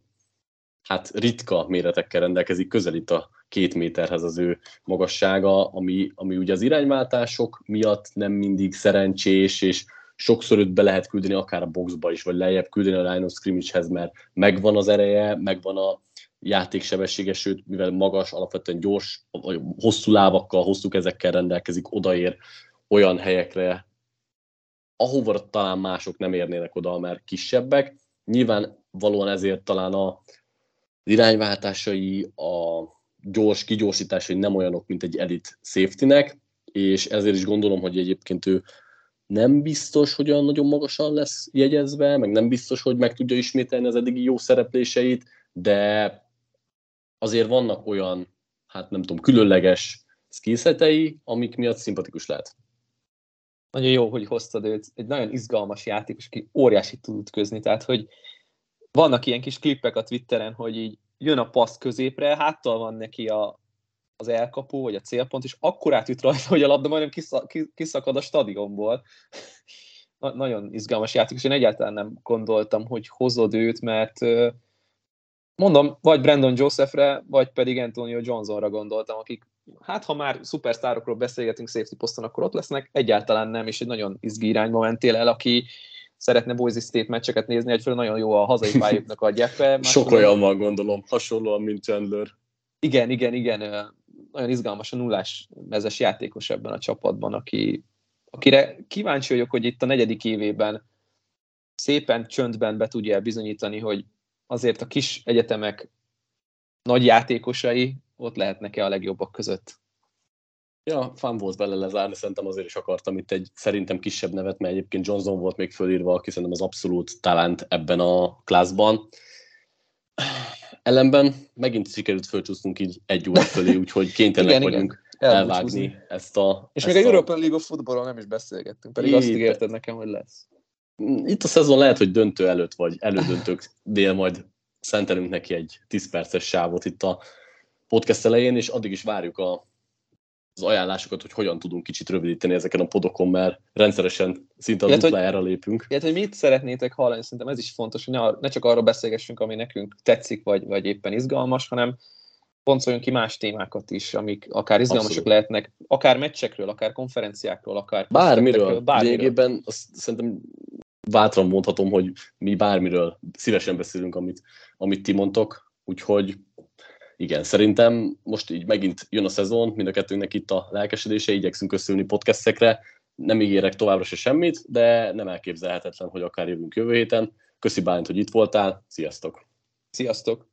hát ritka méretekkel rendelkezik, közelít a két méterhez az ő magassága, ami, ami ugye az irányváltások miatt nem mindig szerencsés, és sokszor őt be lehet küldeni akár a boxba is, vagy lejjebb küldeni a line of scrimmage-hez, mert megvan az ereje, megvan a játéksebessége, sőt, mivel magas, alapvetően gyors, hosszú lábakkal, hosszú kezekkel rendelkezik, odaér olyan helyekre, ahova talán mások nem érnének oda, mert kisebbek. Nyilván valóan ezért talán a irányváltásai, a gyors kigyorsításai nem olyanok, mint egy elit safety és ezért is gondolom, hogy egyébként ő nem biztos, hogy olyan nagyon magasan lesz jegyezve, meg nem biztos, hogy meg tudja ismételni az eddigi jó szerepléseit, de azért vannak olyan, hát nem tudom, különleges skillsetei, amik miatt szimpatikus lehet. Nagyon jó, hogy hoztad őt. Egy nagyon izgalmas játékos, aki óriási tud ütközni, tehát hogy vannak ilyen kis klippek a Twitteren, hogy így jön a passz középre, háttal van neki a, az elkapó, vagy a célpont, és akkor átüt rajta, hogy a labda majdnem kiszakad a stadionból. Na, nagyon izgalmas játékos. Én egyáltalán nem gondoltam, hogy hozod őt, mert mondom, vagy Brandon Josephre, vagy pedig Antonio Johnsonra gondoltam, akik, hát ha már szupersztárokról beszélgetünk safety poszton, akkor ott lesznek, egyáltalán nem, és egy nagyon izgi irányba mentél el, aki szeretne Boise State meccseket nézni, egyfelől nagyon jó a hazai pályáknak a gyepe. Sok olyan van, gondolom, hasonlóan, mint Chandler. Igen, igen, igen, nagyon izgalmas a nullás mezes játékos ebben a csapatban, aki, akire kíváncsi vagyok, hogy itt a negyedik évében szépen csöndben be tudja bizonyítani, hogy azért a kis egyetemek nagy játékosai ott lehetnek-e a legjobbak között. Ja, fán volt bele lezárni, szerintem azért is akartam itt egy szerintem kisebb nevet, mert egyébként Johnson volt még fölírva, aki szerintem az abszolút talent ebben a klászban. Ellenben megint sikerült fölcsúsznunk így egy óra fölé, úgyhogy kénytelenek igen, vagyunk igen. elvágni ezt a... És ezt még a European League of Footballról nem is beszélgettünk, pedig így, azt ígérted nekem, hogy lesz. Itt a szezon lehet, hogy döntő előtt, vagy elődöntők dél majd szentelünk neki egy 10 perces sávot itt a podcast elején, és addig is várjuk a az ajánlásokat, hogy hogyan tudunk kicsit rövidíteni ezeken a podokon, mert rendszeresen szinte a duplájára lépünk. Illetve, hogy mit szeretnétek hallani, szerintem ez is fontos, hogy ne, ne csak arról beszélgessünk, ami nekünk tetszik, vagy, vagy éppen izgalmas, hanem pontoljunk ki más témákat is, amik akár izgalmasak Abszolút. lehetnek, akár meccsekről, akár konferenciákról, akár bármiről. bármiről. Lényegében azt szerintem bátran mondhatom, hogy mi bármiről szívesen beszélünk, amit, amit ti mondtok, úgyhogy igen, szerintem most így megint jön a szezon, mind a kettőnknek itt a lelkesedése, igyekszünk összülni podcastekre, nem ígérek továbbra se semmit, de nem elképzelhetetlen, hogy akár jövünk jövő héten. Köszi Bálint, hogy itt voltál, sziasztok! Sziasztok!